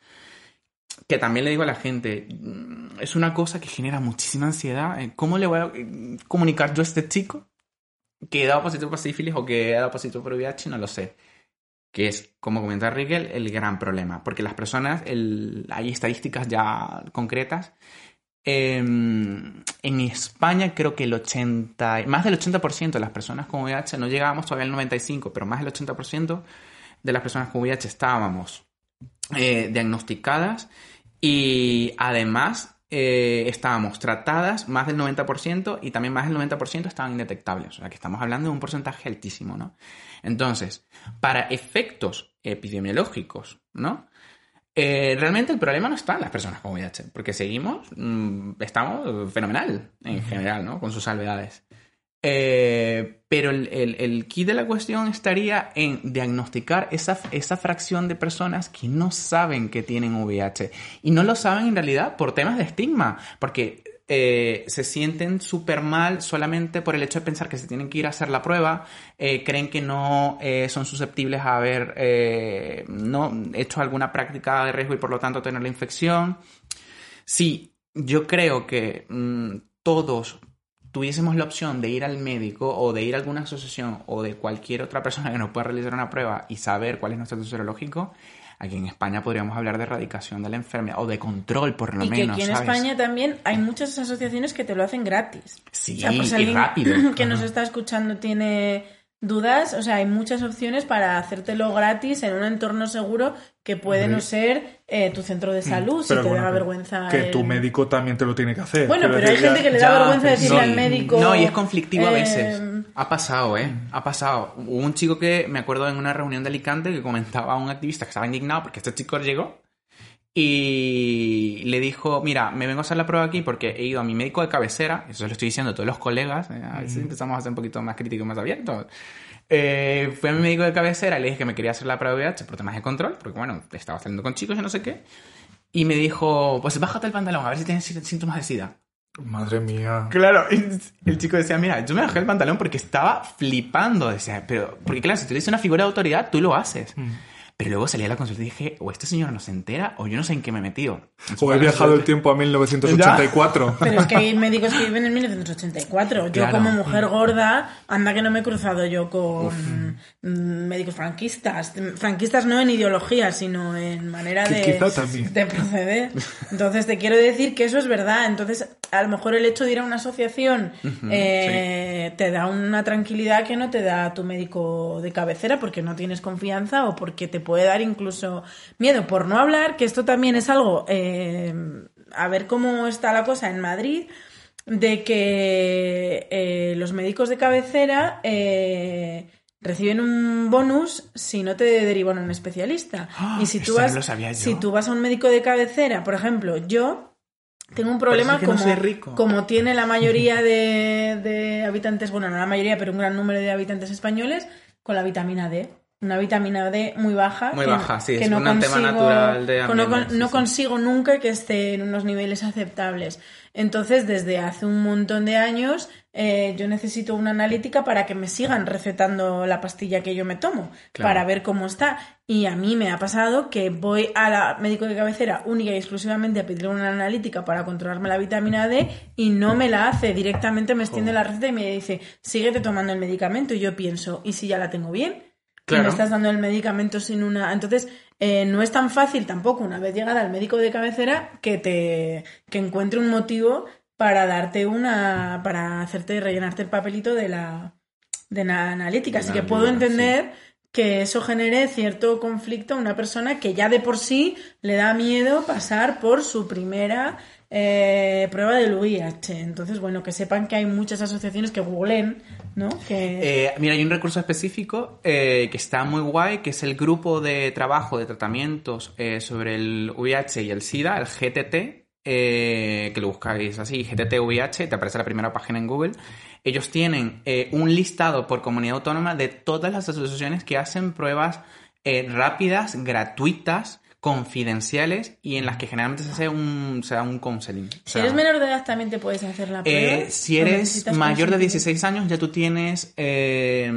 que también le digo a la gente, mm, es una cosa que genera muchísima ansiedad. Eh, ¿Cómo le voy a eh, comunicar yo a este chico que he dado positivo para sífilis o que he dado positivo por VIH? No lo sé. Que es, como comenta Rigel, el gran problema. Porque las personas, hay estadísticas ya concretas. Em, en España creo que el 80, más del 80% de las personas con VIH, no llegábamos todavía al 95%, pero más del 80% de las personas con VIH estábamos eh, diagnosticadas y además eh, estábamos tratadas más del 90% y también más del 90% estaban indetectables. O sea que estamos hablando de un porcentaje altísimo, ¿no? Entonces, para efectos epidemiológicos, ¿no? Eh, realmente el problema no está en las personas con VIH, porque seguimos, mm, estamos fenomenal en general, ¿no? Con sus salvedades. Eh, pero el, el, key de la cuestión estaría en diagnosticar esa, esa fracción de personas que no saben que tienen VIH. Y no lo saben en realidad por temas de estigma, porque eh, se sienten súper mal solamente por el hecho de pensar que se tienen que ir a hacer la prueba, eh, creen que no son susceptibles a haber no hecho alguna práctica de riesgo y por lo tanto tener la infección. Sí, yo creo que mm, todos tuviésemos la opción de ir al médico o de ir a alguna asociación o de cualquier otra persona que nos pueda realizar una prueba y saber cuál es nuestro estatus serológico, Aquí en España podríamos hablar de erradicación de la enfermedad o de control, por lo menos. Y aquí en España también hay muchas asociaciones que te lo hacen gratis. Sí, pues y rápido. Que nos está escuchando tiene dudas, o sea, hay muchas opciones para hacértelo gratis en un entorno seguro que puede no ser eh, tu centro de mm, salud, si te da vergüenza. Que tu médico también te lo tiene que hacer. Bueno, pero, hay gente que le da vergüenza decirle al médico. No, y es conflictivo a veces. Eh, ha pasado, ¿eh? Ha pasado. Hubo un chico que me acuerdo en una reunión de Alicante que comentaba a un activista que estaba indignado porque este chico llegó y le dijo, mira, me vengo a hacer la prueba aquí porque he ido a mi médico de cabecera, eso lo estoy diciendo a todos los colegas, eh, a veces empezamos a ser un poquito más críticos, más abiertos. Eh, fui a mi médico de cabecera, le dije que me quería hacer la prueba de VIH por temas de control, porque bueno, estaba haciendo con chicos y no sé qué. Y me dijo, pues bájate el pantalón, a ver si tienes síntomas de SIDA. Madre mía. Claro, el chico decía, mira, yo me bajé el pantalón porque estaba flipando. Decía, pero, porque claro, si tú dices una figura de autoridad, tú lo haces. Mm. Pero luego salí a la consulta y dije, o este señor no se entera o yo no sé en qué me he metido. O he viajado el tiempo a 1984. Pero es que hay médicos que viven en 1984. Yo como mujer gorda, anda que no me he cruzado yo con médicos franquistas. Franquistas no en ideología, sino en manera de, de proceder. Entonces te quiero decir que eso es verdad. Entonces a lo mejor el hecho de ir a una asociación eh, te da una tranquilidad que no te da tu médico de cabecera porque no tienes confianza o porque te puede dar incluso miedo. Por no hablar, que esto también es algo, eh, a ver cómo está la cosa en Madrid, de que eh, los médicos de cabecera eh, reciben un bonus si no te derivan a un especialista. ¡Ah! y si tú, vas, si tú vas a un médico de cabecera, por ejemplo, yo tengo un problema como, como tiene la mayoría de, de habitantes, bueno, no la mayoría, pero un gran número de habitantes españoles, con la vitamina D una vitamina D muy baja. Muy baja, sí, es no un consigo, natural de No, consigo nunca que esté en unos niveles aceptables. Entonces, desde hace un montón de años, eh, yo necesito una analítica para que me sigan recetando la pastilla que yo me tomo, para ver cómo está. Y a mí me ha pasado que voy a la médico de cabecera única y exclusivamente a pedir una analítica para controlarme la vitamina D y no me la hace. Directamente me extiende la receta y me dice, síguete tomando el medicamento. Y yo pienso, ¿y si ya la tengo bien? Y me estás dando el medicamento sin una. Entonces, eh, no es tan fácil tampoco, una vez llegada al médico de cabecera, que te que encuentre un motivo para darte una. para hacerte rellenarte el papelito de la, de la analítica. Así que puedo entender. que eso genere cierto conflicto a una persona que ya de por sí le da miedo pasar por su primera eh, prueba del VIH. Entonces, bueno, que sepan que hay muchas asociaciones que googleen, ¿no? Eh, mira, hay un recurso específico eh, que está muy guay, que es el grupo de trabajo de tratamientos sobre el VIH y el SIDA, el GTT, que lo buscáis así, GTT VIH, te aparece la primera página en Google. Ellos tienen un listado por comunidad autónoma de todas las asociaciones que hacen pruebas rápidas, gratuitas, confidenciales y en las que generalmente se hace un, se da un counseling. si eres menor de edad también te puedes hacer la prueba. Eh, si eres mayor de 16 años ya tú tienes eh,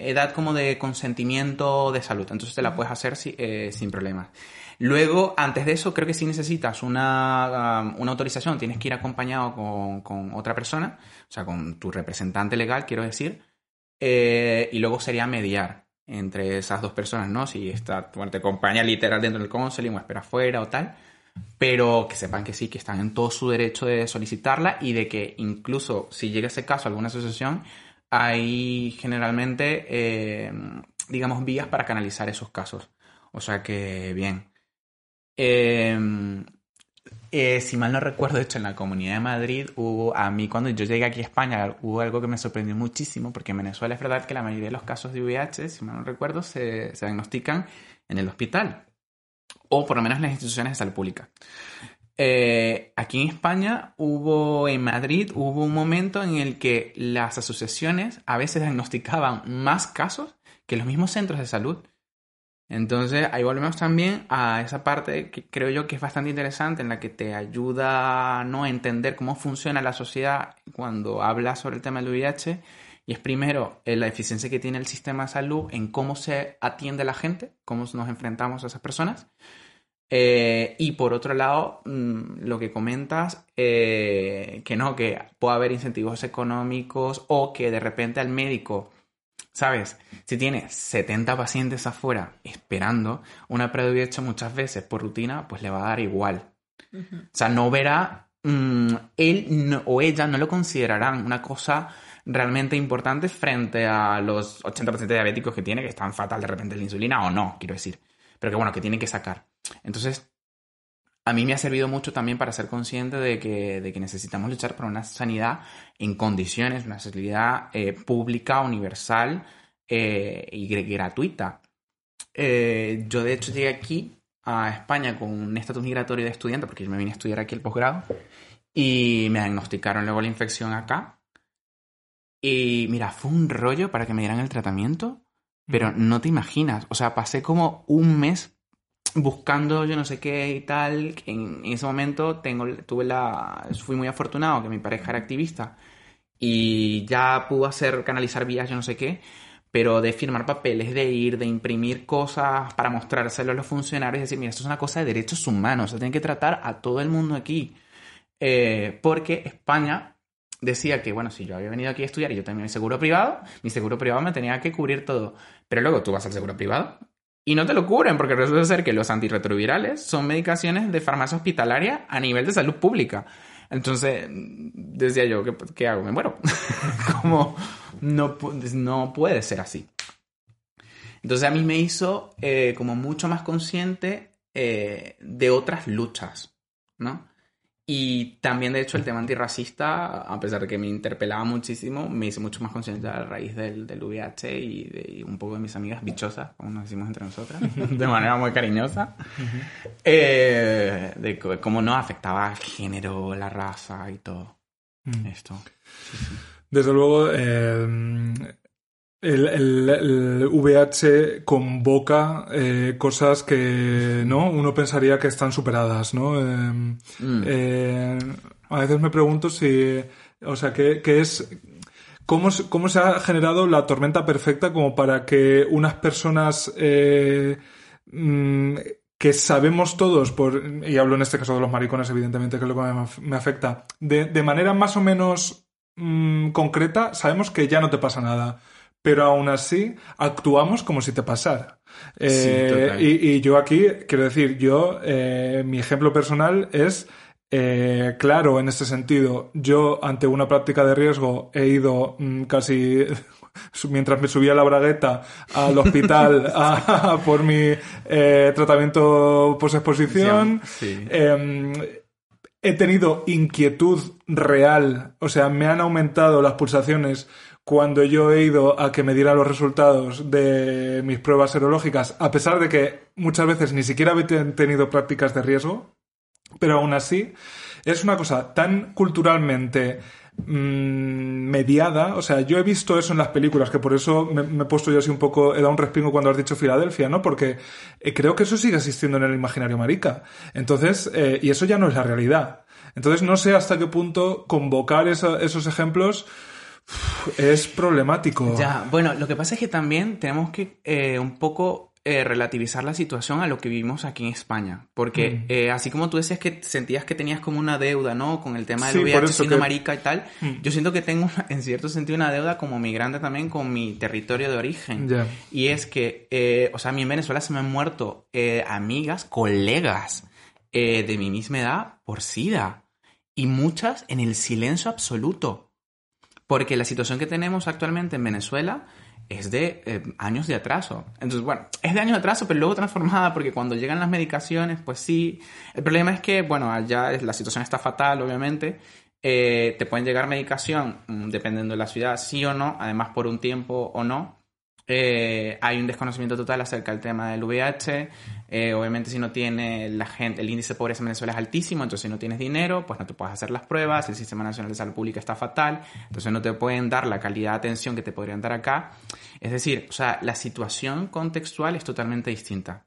edad como de consentimiento de salud, entonces te la puedes hacer eh, sin problemas. Luego, antes de eso, creo que si necesitas una, una autorización, tienes que ir acompañado con, con, otra persona, o sea, con tu representante legal, quiero decir, y luego sería mediar entre esas dos personas, ¿no? Si está, bueno, te acompaña literal dentro del counseling o espera afuera o tal, pero que sepan que sí, que están en todo su derecho de solicitarla y de que incluso si llega ese caso a alguna asociación, hay generalmente, eh, digamos, vías para canalizar esos casos. O sea que, bien. Eh, eh, si mal no recuerdo, de hecho, en la Comunidad de Madrid hubo, a mí cuando yo llegué aquí a España, hubo algo que me sorprendió muchísimo, porque en Venezuela es verdad que la mayoría de los casos de VIH, si mal no recuerdo, se, diagnostican en el hospital, o por lo menos en las instituciones de salud pública. Eh, aquí en España hubo, en Madrid, hubo un momento en el que las asociaciones a veces diagnosticaban más casos que los mismos centros de salud. Entonces, ahí volvemos también a esa parte que creo yo que es bastante interesante, en la que te ayuda ¿no? a entender cómo funciona la sociedad cuando hablas sobre el tema del VIH. Y es primero eh, la eficiencia que tiene el sistema de salud en cómo se atiende a la gente, cómo nos enfrentamos a esas personas. Eh, y por otro lado, mm, lo que comentas, eh, que no, que puede haber incentivos económicos o que de repente al médico ¿Sabes? Si tiene 70 pacientes afuera esperando, una prueba hecho muchas veces por rutina, pues le va a dar igual. O sea, no verá, mm, él o ella no lo considerarán una cosa realmente importante frente a los 80% de diabéticos que tiene, que están fatal de repente la insulina, o no, quiero decir. Pero que bueno, que tienen que sacar. Entonces, a mí me ha servido mucho también para ser consciente de que, de que necesitamos luchar por una sanidad en condiciones, una sanidad eh, pública, universal eh, y gratuita. Eh, yo de hecho llegué aquí a España con un estatus migratorio de estudiante, porque yo me vine a estudiar aquí el posgrado, y me diagnosticaron luego la infección acá. Y mira, fue un rollo para que me dieran el tratamiento, pero no te imaginas, o sea, pasé como un mes buscando yo no sé qué y tal. En, ese momento tengo, tuve la, fui muy afortunado que mi pareja era activista y ya pudo hacer canalizar vías yo no sé qué, pero de firmar papeles, de ir, de imprimir cosas para mostrárselo a los funcionarios, decir, mira, esto es una cosa de derechos humanos, se tiene que tratar a todo el mundo aquí. Eh, porque España decía que, bueno, si yo había venido aquí a estudiar y yo tenía mi seguro privado, mi seguro privado me tenía que cubrir todo. Pero luego tú vas al seguro privado y no te lo cubren porque resulta ser que los antirretrovirales son medicaciones de farmacia hospitalaria a nivel de salud pública. Entonces, decía yo, ¿qué, hago? Me muero. Como no, no puede ser así. Entonces a mí me hizo eh, como mucho más consciente eh, de otras luchas, ¿no? Y también, de hecho, el tema antirracista, a pesar de que me interpelaba muchísimo, me hizo mucho más consciente a raíz del, del VIH y de un poco de mis amigas bichosas, como nos decimos entre nosotras, de manera muy cariñosa, eh, de cómo no afectaba el género, la raza y todo mm. esto. Desde luego, eh, el, VH convoca eh, cosas que no uno pensaría que están superadas, ¿no? Em, mm. eh, a veces me pregunto si, o sea, qué, es ¿Cómo, ¿Cómo, se ha generado la tormenta perfecta como para que unas personas eh, mm, que sabemos todos, por, y hablo en este caso de los maricones, evidentemente, que es lo que me, afecta, de, de, manera más o menos mm, concreta, sabemos que ya no te pasa nada pero aún así actuamos como si te pasara. Eh, y, yo aquí, quiero decir, yo, eh, mi ejemplo personal es eh, claro en este sentido. Yo, ante una práctica de riesgo, he ido mm, casi mientras me subía la bragueta al hospital a, por mi tratamiento post-exposición. Em, he tenido inquietud real, o sea, me han aumentado las pulsaciones cuando yo he ido a que me dieran los resultados de mis pruebas serológicas, a pesar de que muchas veces ni siquiera he tenido prácticas de riesgo, pero aún así es una cosa tan culturalmente mm, mediada, o sea, yo he visto eso en las películas, que por eso me, he puesto yo así un poco, he dado un respingo cuando has dicho Filadelfia, ¿no? Porque eh, creo que eso sigue existiendo en el imaginario marica. Entonces, eh, y eso ya no es la realidad. Entonces, no sé hasta qué punto convocar esos ejemplos es problemático. Ya, bueno, lo que pasa es que también tenemos que eh, un poco eh, relativizar la situación a lo que vivimos aquí en España. Porque mm. eh, así como tú decías que sentías que tenías como una deuda, ¿no? Con el tema del VIH siendo marica y tal, mm. yo siento que tengo en cierto sentido una deuda como migrante también con mi territorio de origen. Y es que, o sea, a mí en Venezuela se me han muerto amigas, colegas de mi misma edad por SIDA. Y muchas en el silencio absoluto. Porque la situación que tenemos actualmente en Venezuela es de eh, años de atraso. Entonces, bueno, es de años de atraso, pero luego transformada porque cuando llegan las medicaciones, pues sí. El problema es que, bueno, allá la situación está fatal, obviamente. Eh, te pueden llegar medicación, mm, dependiendo de la ciudad, sí o no, además por un tiempo o no. Eh, hay un desconocimiento total acerca del tema del VIH. Eh, obviamente, si no tiene la gente, el índice de pobreza en Venezuela es altísimo, entonces si no tienes dinero, pues no te puedes hacer las pruebas. El Sistema Nacional de Salud Pública está fatal, entonces no te pueden dar la calidad de atención que te podrían dar acá. Es decir, o sea, la situación contextual es totalmente distinta.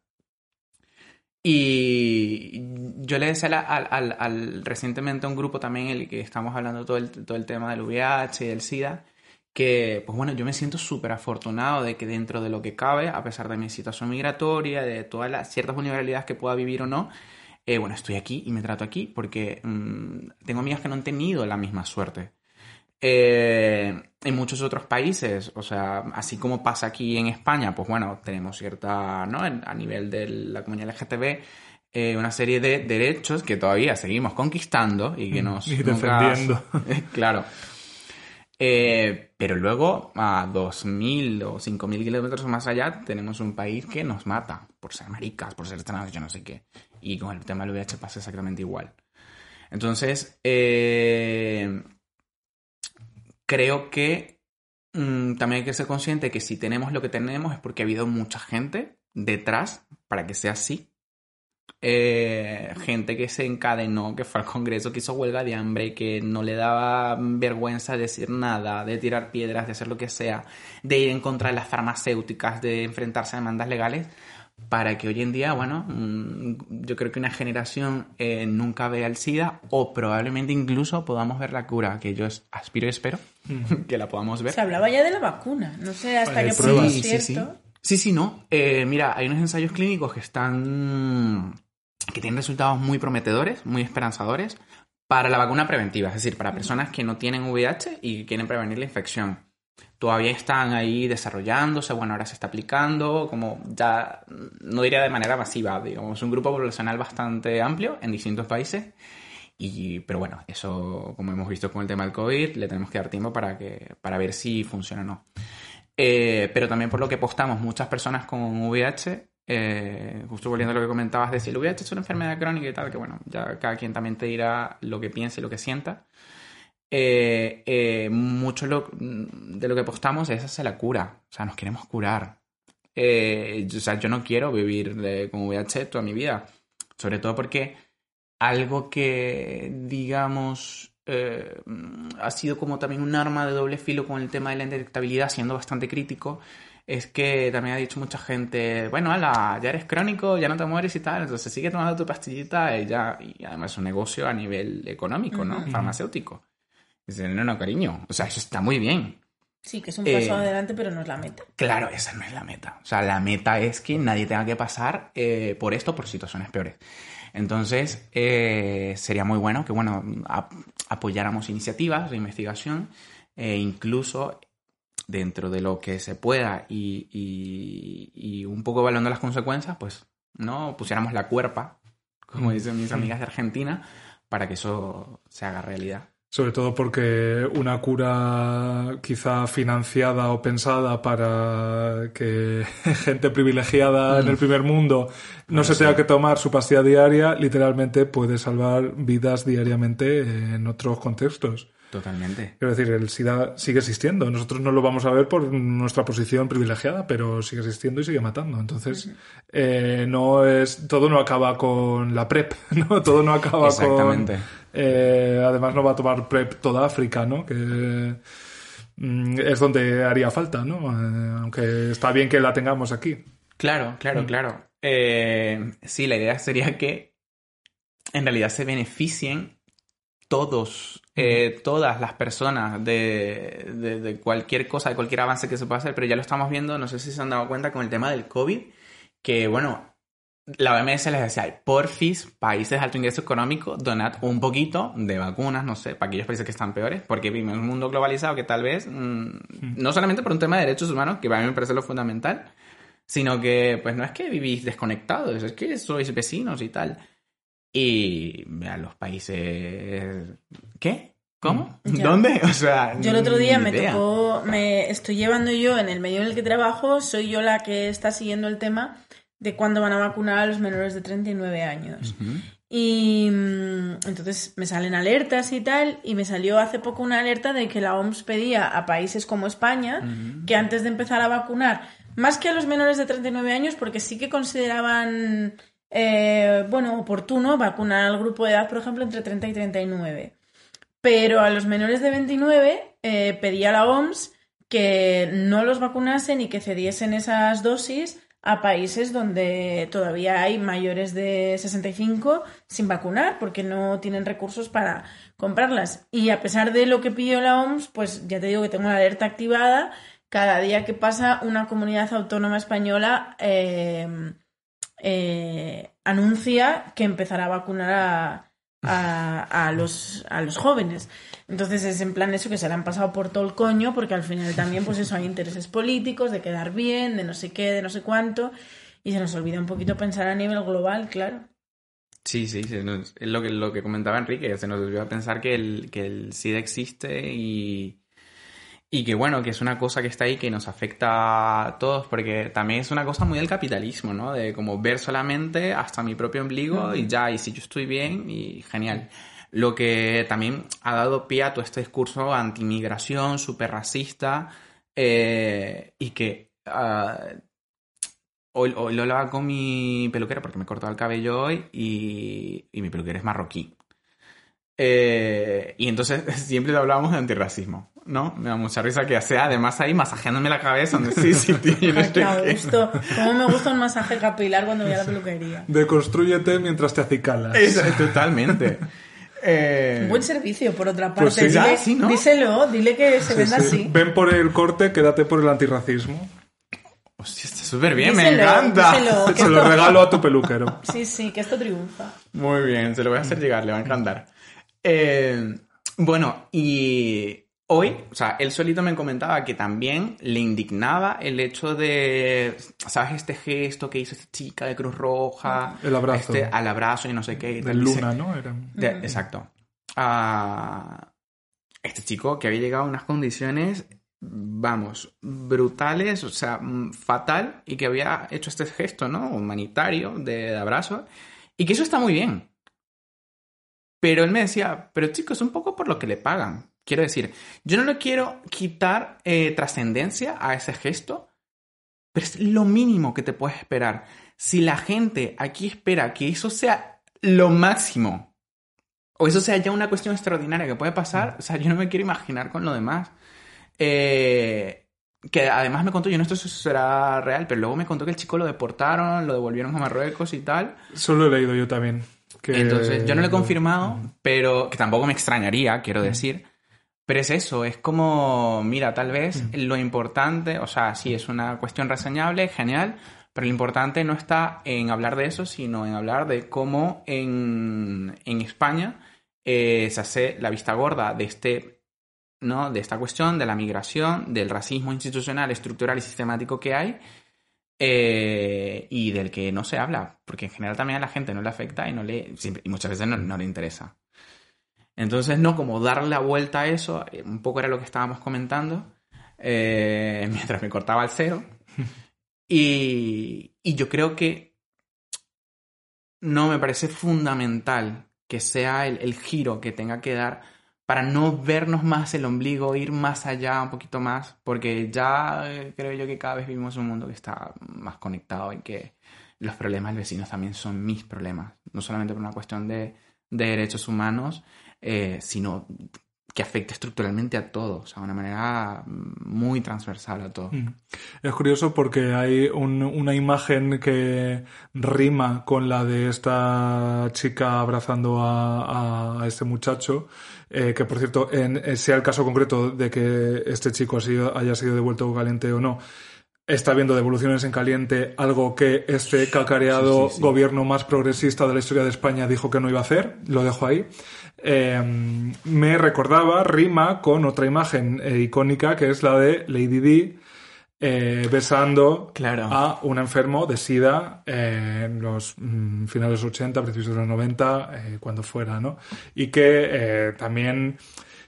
Y yo le decía al, recientemente a un grupo también en el que estamos hablando todo el, todo el tema del VIH y del SIDA, que, pues bueno, yo me siento súper afortunado de que dentro de lo que cabe, a pesar de mi situación migratoria, de todas las ciertas vulnerabilidades que pueda vivir o no, eh, bueno, estoy aquí y me trato aquí porque mm, tengo amigas que no han tenido la misma suerte. Eh, en muchos otros países, o sea, así como pasa aquí en España, pues bueno, tenemos cierta, ¿no? A nivel de la comunidad LGTB, eh, una serie de derechos que todavía seguimos conquistando y que nos... Y defendiendo. claro. Eh, pero luego, a 2.000 o 5.000 kilómetros más allá, tenemos un país que nos mata por ser maricas, por ser trans, yo no sé qué. Y con el tema del VIH pasa exactamente igual. Entonces, eh, creo que mm, también hay que ser consciente que si tenemos lo que tenemos es porque ha habido mucha gente detrás para que sea así. Eh, gente que se encadenó, que fue al Congreso, que hizo huelga de hambre, que no le daba vergüenza decir nada, de tirar piedras, de hacer lo que sea, de ir en contra de las farmacéuticas, de enfrentarse a demandas legales, para que hoy en día, bueno, mm, yo creo que una generación eh, nunca vea el SIDA o probablemente incluso podamos ver la cura, que yo aspiro y espero que la podamos ver. Se hablaba ya de la vacuna, no sé hasta qué punto es cierto. Sí, sí. sí, sí no. Eh, mira, hay unos ensayos clínicos que están que tienen resultados muy prometedores, muy esperanzadores, para la vacuna preventiva, es decir, para personas que no tienen VIH y quieren prevenir la infección. Todavía están ahí desarrollándose, bueno, ahora se está aplicando, como ya, no diría de manera masiva, digamos, un grupo poblacional bastante amplio en distintos países. Y, pero bueno, eso, como hemos visto con el tema del COVID, le tenemos que dar tiempo para, que, para ver si funciona o no. Eh, pero también por lo que apostamos muchas personas con VIH eh, justo volviendo a lo que comentabas de si lo hubiera hecho una enfermedad crónica y tal, que bueno, ya cada quien también te dirá lo que piense y lo que sienta. Eh, eh, mucho de lo que apostamos es hacia la cura. O sea, nos queremos curar. o sea, yo no quiero vivir con VIH toda mi vida. Sobre todo porque algo que, digamos, ha sido como también un arma de doble filo con el tema de la indetectabilidad, siendo bastante crítico, es que también ha dicho mucha gente, bueno, ala, ya eres crónico, ya no te mueres y tal, entonces sigue tomando tu pastillita y ya, y además es un negocio a nivel económico, ¿no? Farmacéutico. Dice, no, no, cariño, o sea, eso está muy bien. Sí, que es un paso eh, adelante, pero no es la meta. Claro, esa no es la meta. O sea, la meta es que nadie tenga que pasar eh, por esto, por situaciones peores. Entonces, eh, sería muy bueno que, bueno, apoyáramos iniciativas de investigación e incluso dentro de lo que se pueda y, un poco evaluando las consecuencias, pues no pusiéramos la cuerpa, como dicen mis amigas de Argentina, para que eso se haga realidad. Sobre todo porque una cura quizá financiada o pensada para que gente privilegiada en el mm. primer mundo no se tenga que tomar su pastilla diaria, literalmente puede salvar vidas diariamente en otros contextos. Totalmente. Quiero decir, el SIDA sigue existiendo. Nosotros no lo vamos a ver por nuestra posición privilegiada, pero sigue existiendo y sigue matando. Entonces, eh, no es todo no acaba con la PrEP, ¿no? Todo no acaba Exactamente. con... Eh, además, no va a tomar PrEP toda África, ¿no? Que mm, es donde haría falta, ¿no? Eh, aunque está bien que la tengamos aquí. Claro, claro, mm. claro. sí, la idea sería que en realidad se beneficien todos, eh, todas las personas de, de, cualquier cosa, de cualquier avance que se pueda hacer, pero ya lo estamos viendo, no sé si se han dado cuenta con el tema del COVID, que bueno, la OMS les decía, porfis, países de alto ingreso económico, donad un poquito de vacunas, no sé, para aquellos países que están peores, porque vivimos en un mundo globalizado que tal vez, mm, no solamente por un tema de derechos humanos, que a mí me parece lo fundamental, sino que pues no es que vivís desconectados, es que sois vecinos y tal. Y a los países... ¿Qué? ¿Cómo? ¿Dónde? O sea, yo el otro día me tocó, me estoy llevando yo en el medio en el que trabajo, soy yo la que está siguiendo el tema de cuándo van a vacunar a los menores de 39 años. Y mm, entonces me salen alertas y tal, y me salió hace poco una alerta de que la OMS pedía a países como España que antes de empezar a vacunar, más que a los menores de 39 años, porque sí que consideraban, eh, bueno, oportuno vacunar al grupo de edad, por ejemplo, entre 30 y 39. Pero a los menores de 29 eh, pedía la OMS que no los vacunasen y que cediesen esas dosis a países donde todavía hay mayores de 65 sin vacunar porque no tienen recursos para comprarlas. Y a pesar de lo que pidió la OMS, pues ya te digo que tengo la alerta activada. Cada día que pasa, una comunidad autónoma española eh, eh, anuncia que empezará a vacunar a, los, a los jóvenes. Entonces es en plan eso que se le han pasado por todo el coño, porque al final también, pues eso, hay intereses políticos, de quedar bien, de no sé qué, de no sé cuánto, y se nos olvida un poquito pensar a nivel global, claro. Sí, sí, es lo que, lo que comentaba Enrique, se nos olvidó pensar que el, que el SIDA existe y, y que bueno, que es una cosa que está ahí que nos afecta a todos, porque también es una cosa muy del capitalismo, ¿no? De como ver solamente hasta mi propio ombligo y ya, y si yo estoy bien, y genial lo que también ha dado pie a todo este discurso antimigración, súper racista, eh, y que uh, hoy, lo hablaba con mi peluquera porque me he cortado el cabello hoy y, y mi peluquera es marroquí. Eh, y entonces siempre hablábamos de antirracismo, ¿no? Me da mucha risa que sea además ahí masajeándome la cabeza donde sí, sí, tienes que... ¿Cómo me gusta un masaje capilar cuando voy a la peluquería? Deconstrúyete mientras te acicalas. totalmente. Eh... Buen servicio, por otra pues parte. dile, Díselo, dile que se venda así. Ven por el corte, quédate por el antirracismo. Hostia, está súper bien, me encanta. se lo regalo a tu peluquero. Sí, sí, que esto triunfa. Muy bien, se lo voy a hacer llegar, le va a encantar. Eh, bueno, y hoy, o sea, él solito me comentaba que también le indignaba el hecho de, ¿sabes? Este gesto que hizo esta chica de Cruz Roja. El abrazo. Este, al abrazo y no sé qué. De luna, ¿no? exacto. Ah, este chico que había llegado a unas condiciones, vamos, brutales, o sea, mm, fatal, y que había hecho este gesto, ¿no? Humanitario de, de abrazo. Y que eso está muy bien. Pero él me decía, pero chicos, un poco por lo que le pagan. Quiero decir, yo no le quiero quitar eh, trascendencia a ese gesto, pero es lo mínimo que te puedes esperar. Si la gente aquí espera que eso sea lo máximo, o eso sea ya una cuestión extraordinaria que puede pasar, o sea, yo no me quiero imaginar con lo demás. Eh, que además me contó, yo no sé si será real, pero luego me contó que el chico lo deportaron, lo devolvieron a Marruecos y tal. Solo he leído yo también. Entonces, yo no lo he confirmado, pero que tampoco me extrañaría, quiero decir. Pero es eso, es como, mira, tal vez mm. lo importante, o sea, sí, es una cuestión reseñable, genial, pero lo importante no está en hablar de eso, sino en hablar de cómo en, España eh, se hace la vista gorda de este ¿no? de esta cuestión de la migración, del racismo institucional, estructural y sistemático que hay eh, y del que no se habla, porque en general también a la gente no le afecta y, no le, y muchas veces no le interesa. Entonces, no, como darle la vuelta a eso, eh, un poco era lo que estábamos comentando, eh, mientras me cortaba el cero. Y, y yo creo que no me parece fundamental que sea el, el, giro que tenga que dar para no vernos más el ombligo, ir más allá un poquito más, porque ya eh, creo yo que cada vez vivimos un mundo que está más conectado y que los problemas del vecino también son mis problemas, no solamente por una cuestión de, de derechos humanos, eh, sino que afecte estructuralmente a todo, o sea, de una manera muy transversal a todo. Mm. Es curioso porque hay una imagen que rima con la de esta chica abrazando a, este muchacho, eh, que por cierto, en, sea el caso concreto de que este chico haya sido devuelto caliente o no, está viendo devoluciones en caliente, algo que este cacareado gobierno más progresista de la historia de España dijo que no iba a hacer, lo dejo ahí. Em, me recordaba, rima con otra imagen eh, icónica que es la de Lady Di eh, besando a un enfermo de SIDA en los mm, finales de los 80, principios de los 90, eh, cuando fuera, ¿no? Y que también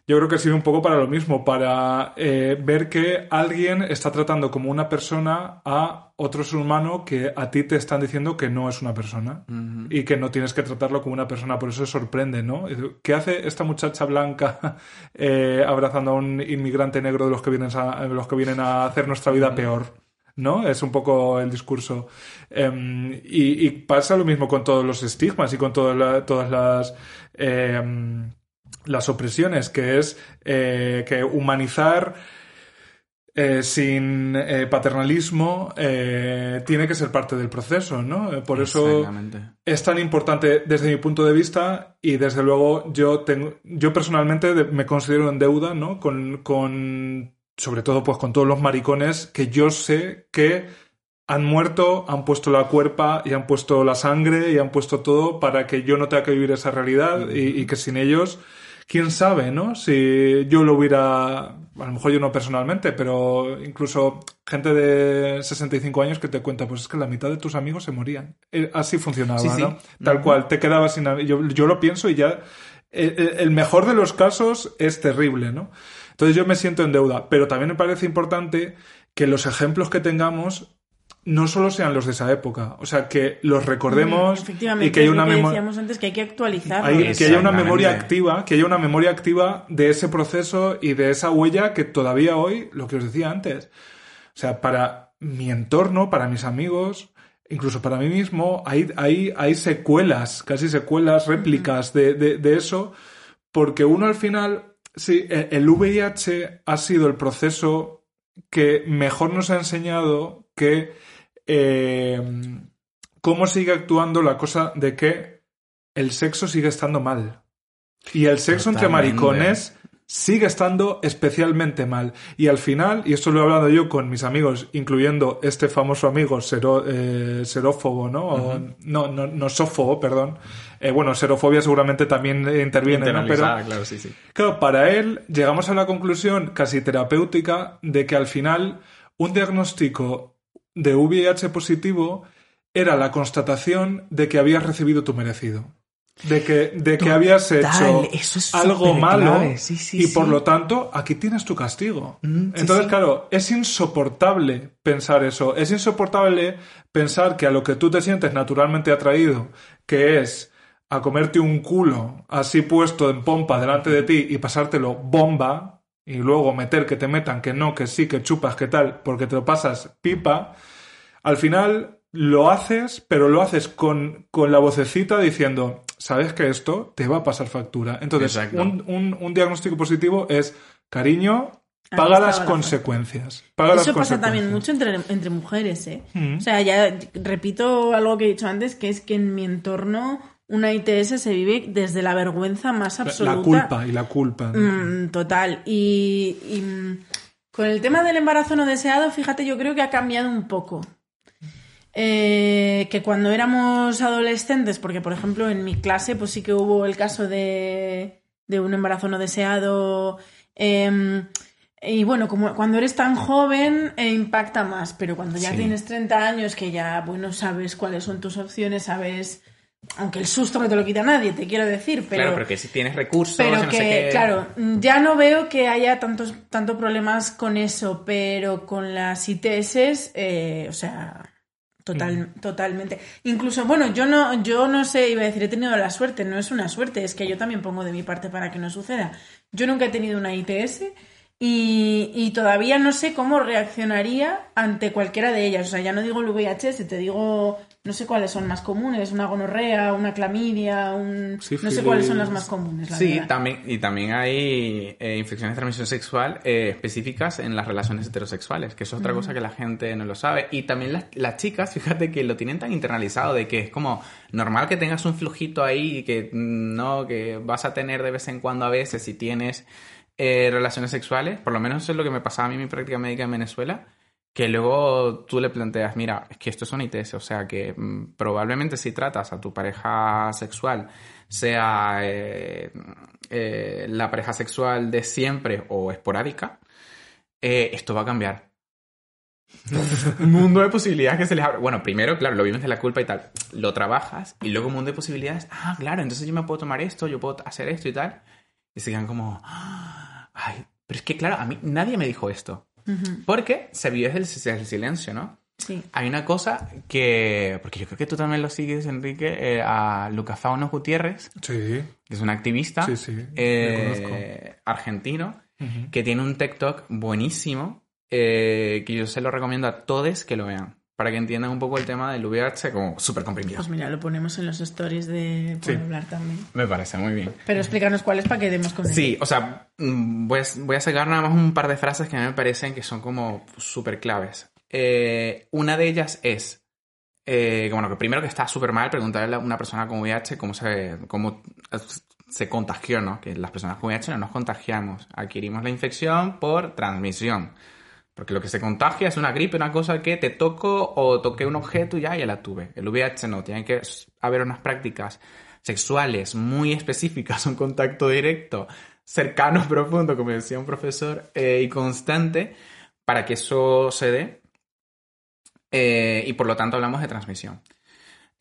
yo creo que sirve un poco para lo mismo, para ver que alguien está tratando como una persona a otro ser humano que a ti te están diciendo que no es una persona. y que no tienes que tratarlo como una persona. Por eso sorprende, ¿no? ¿Qué hace esta muchacha blanca eh, abrazando a un inmigrante negro de los que vienen a, los que vienen a hacer nuestra vida peor? ¿no? Es un poco el discurso. Em, y, pasa lo mismo con todos los estigmas y con todas las em, las opresiones, que es eh, que humanizar eh, sin eh, paternalismo tiene que ser parte del proceso, ¿no? Por eso es tan importante desde mi punto de vista y desde luego yo tengo, yo personalmente me considero en deuda, ¿no? Con, con sobre todo pues con todos los maricones que yo sé que han muerto, han puesto la cuerpa y han puesto la sangre y han puesto todo para que yo no tenga que vivir esa realidad y, que sin ellos, quién sabe, ¿no? Si yo lo hubiera, a lo mejor yo no personalmente, pero incluso gente de 65 años que te cuenta, pues es que la mitad de tus amigos se morían. Eh, así funcionaba, ¿no? Tal cual, te quedabas sin... Yo, yo lo pienso y ya... Eh, eh, el mejor de los casos es terrible, ¿no? Entonces yo me siento en deuda, pero también me parece importante que los ejemplos que tengamos no solo sean los de esa época, o sea, que los recordemos y que haya una memoria antes que hay que actualizar, que haya una memoria activa, que haya una memoria activa de ese proceso y de esa huella que todavía hoy, lo que os decía antes, o sea, para mi entorno, para mis amigos, incluso para mí mismo, hay, hay, hay secuelas, casi secuelas, réplicas de, de eso, porque uno al final Sí, e, el VIH ha sido el proceso que mejor nos ha enseñado que eh, cómo sigue actuando la cosa de que el sexo sigue estando mal. Y el sexo entre maricones sigue estando especialmente mal. Y al final, y esto lo he hablado yo con mis amigos, incluyendo este famoso amigo eh, serófobo, ¿no? no, no, no sófobo, perdón. Eh, bueno, serofobia seguramente también interviene, ¿no? Pero, claro, sí, sí. Claro, para él llegamos a la conclusión casi terapéutica de que al final un diagnóstico de VIH positivo era la constatación de que habías recibido tu merecido de que, de que habías hecho algo malo y por lo tanto aquí tienes tu castigo. Mm, Entonces, claro, es insoportable pensar eso. Es insoportable pensar que a lo que tú te sientes naturalmente atraído, que es a comerte un culo así puesto en pompa delante de ti y pasártelo bomba y luego meter que te metan que no, que sí, que chupas, que tal, porque te lo pasas pipa, al final lo haces, pero lo haces con, con la vocecita diciendo, sabes que esto te va a pasar factura. Entonces, un, diagnóstico positivo es cariño, paga las consecuencias. Eso pasa también mucho entre, mujeres, ¿eh? Mm. O sea, ya repito algo que he dicho antes, que es que en mi entorno una ITS se vive desde la vergüenza más absoluta. La culpa y la culpa. Mm, total. Y, y, mm, con el tema del embarazo no deseado, fíjate, yo creo que ha cambiado un poco. Eh, que cuando éramos adolescentes, porque por ejemplo en mi clase pues sí que hubo el caso de, de un embarazo no deseado. Em, y bueno, como cuando eres tan joven eh, impacta más, pero cuando ya tienes 30 años, que ya, bueno, sabes cuáles son tus opciones, sabes aunque el susto no te lo quita nadie, te quiero decir, pero... Claro, porque si tienes recursos... Pero que, claro, ya no veo que haya tantos, tantos problemas con eso, pero con las ITS, eh, o sea, Total, Totalmente. Incluso, bueno, yo no, yo no sé, iba a decir, he tenido la suerte, no es una suerte, es que yo también pongo de mi parte para que no suceda. Yo nunca he tenido una ITS y, y todavía no sé cómo reaccionaría ante cualquiera de ellas. O sea, ya no digo el VIH, te digo no sé cuáles son más comunes, una gonorrea, una clamidia, un... no sé cuáles son las más comunes. sí, también y también hay eh, infecciones de transmisión sexual eh, específicas en las relaciones heterosexuales, que eso es otra cosa que la gente no lo sabe. Y también las, las, chicas, fíjate que lo tienen tan internalizado de que es como normal que tengas un flujito ahí y que mm, no, que vas a tener de vez en cuando a veces si tienes eh, relaciones sexuales, por lo menos eso es lo que me pasaba a mí en mi práctica médica en Venezuela que luego tú le planteas, mira, es que esto es una ITS, o sea que mm, probablemente si tratas a tu pareja sexual, sea eh, eh, la pareja sexual de siempre o esporádica, eh, esto va a cambiar. un mundo de posibilidades que se les abre. Bueno, primero, claro, lo vives de la culpa y tal. Lo trabajas y luego un mundo de posibilidades. Ah, claro, entonces yo me puedo tomar esto, yo puedo hacer esto y tal. Y se quedan como, ay, pero es que claro, a mí nadie me dijo esto. Porque se vive desde el, silencio, ¿no? Sí. Hay una cosa que, porque yo creo que tú también lo sigues, Enrique, eh, a Luca Fauno Gutiérrez, Sí. que es un activista Sí, sí, eh, argentino, que tiene un TikTok buenísimo, eh, que yo se lo recomiendo a todos que lo vean, para que entiendan un poco el tema del VIH como súper comprimido. Pues mira, lo ponemos en los stories de por Sí. hablar también. Me parece muy bien. Pero explícanos cuál es para que demos con. Sí, o sea, mm, voy a, voy a sacar nada más un par de frases que a mí me parecen que son como súper claves. Eh, una de ellas es, eh, bueno, que primero que está súper mal preguntarle a una persona con VIH cómo se, cómo se contagió, ¿no? Que las personas con VIH no nos contagiamos, adquirimos la infección por transmisión. Porque lo que se contagia es una gripe, una cosa que te toco o toqué un objeto y ya, ya la tuve. El VIH no, tiene que haber unas prácticas sexuales muy específicas, un contacto directo, cercano, profundo, como decía un profesor, eh, y constante, para que eso se dé. Eh, y por lo tanto hablamos de transmisión.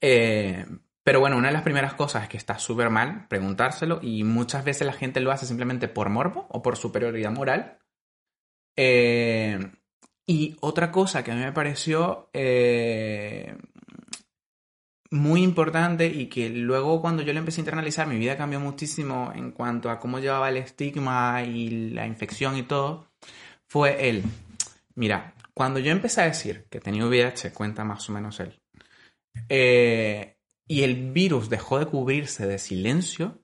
Eh, pero bueno, una de las primeras cosas es que está súper mal preguntárselo y muchas veces la gente lo hace simplemente por morbo o por superioridad moral. Eh, y otra cosa que a mí me pareció eh, muy importante y que luego cuando yo lo empecé a internalizar mi vida cambió muchísimo en cuanto a cómo llevaba el estigma y la infección y todo, fue él. Mira, cuando yo empecé a decir que tenía VIH, cuenta más o menos él, eh, y el virus dejó de cubrirse de silencio,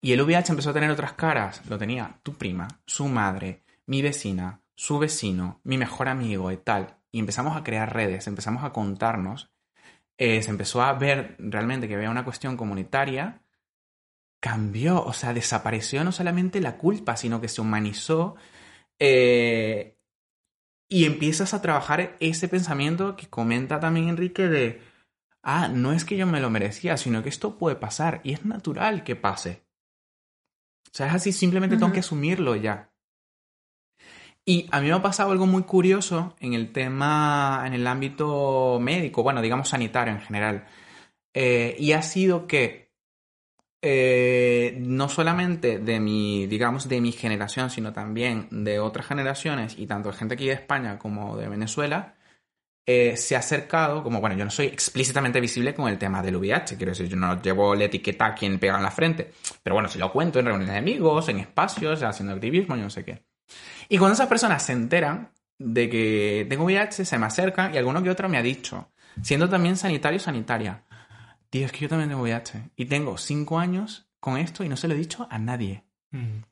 y el VIH empezó a tener otras caras, lo tenía tu prima, su madre, mi vecina, su vecino, mi mejor amigo y tal, y empezamos a crear redes, empezamos a contarnos, eh, se empezó a ver realmente que había una cuestión comunitaria, cambió, o sea, desapareció no solamente la culpa, sino que se humanizó eh, y empiezas a trabajar ese pensamiento que comenta también Enrique de, ah, no es que yo me lo merecía, sino que esto puede pasar y es natural que pase. O sea, es así, simplemente tengo que asumirlo ya. Y a mí me ha pasado algo muy curioso en el tema, en el ámbito médico, bueno, digamos sanitario en general. Eh, y ha sido que eh, no solamente de mi, digamos, de mi generación, sino también de otras generaciones, y tanto de gente aquí de España como de Venezuela, eh, se ha acercado, como bueno, yo no soy explícitamente visible con el tema del VIH, quiero decir, yo no llevo la etiqueta a quien pega en la frente, pero bueno, si lo cuento en reuniones de amigos, en espacios, haciendo activismo, yo no sé qué. Y cuando esas personas se enteran de que tengo VIH, se me acercan y alguno que otro me ha dicho, siendo también sanitario o sanitaria, tío, es que yo también tengo VIH y tengo cinco años con esto y no se lo he dicho a nadie. Mm.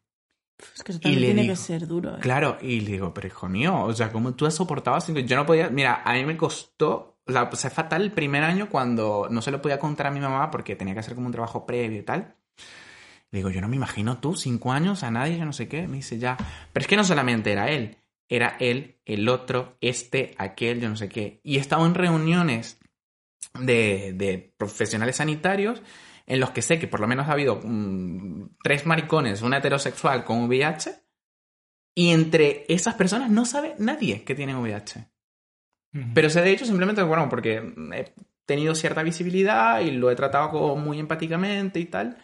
Es que eso Y también le tiene digo, que ser duro. ¿eh? Claro, y le digo, pero hijo mío, o sea, ¿cómo tú has soportado cinco? Yo no podía, mira, a mí me costó, o sea, o sea, fatal el primer año cuando no se lo podía contar a mi mamá porque tenía que hacer como un trabajo previo y tal. Le digo, yo no me imagino tú, cinco años, a nadie, yo no sé qué. Me dice, ya. Pero es que no solamente era él, era él, el otro, este, aquel, yo no sé qué. Y he estado en reuniones de, de profesionales sanitarios en los que sé que por lo menos ha habido mm, tres maricones, una heterosexual con VIH, y entre esas personas no sabe nadie que tienen VIH. Ujú. Pero sé de hecho simplemente, bueno, porque he tenido cierta visibilidad y lo he tratado como muy empáticamente y tal.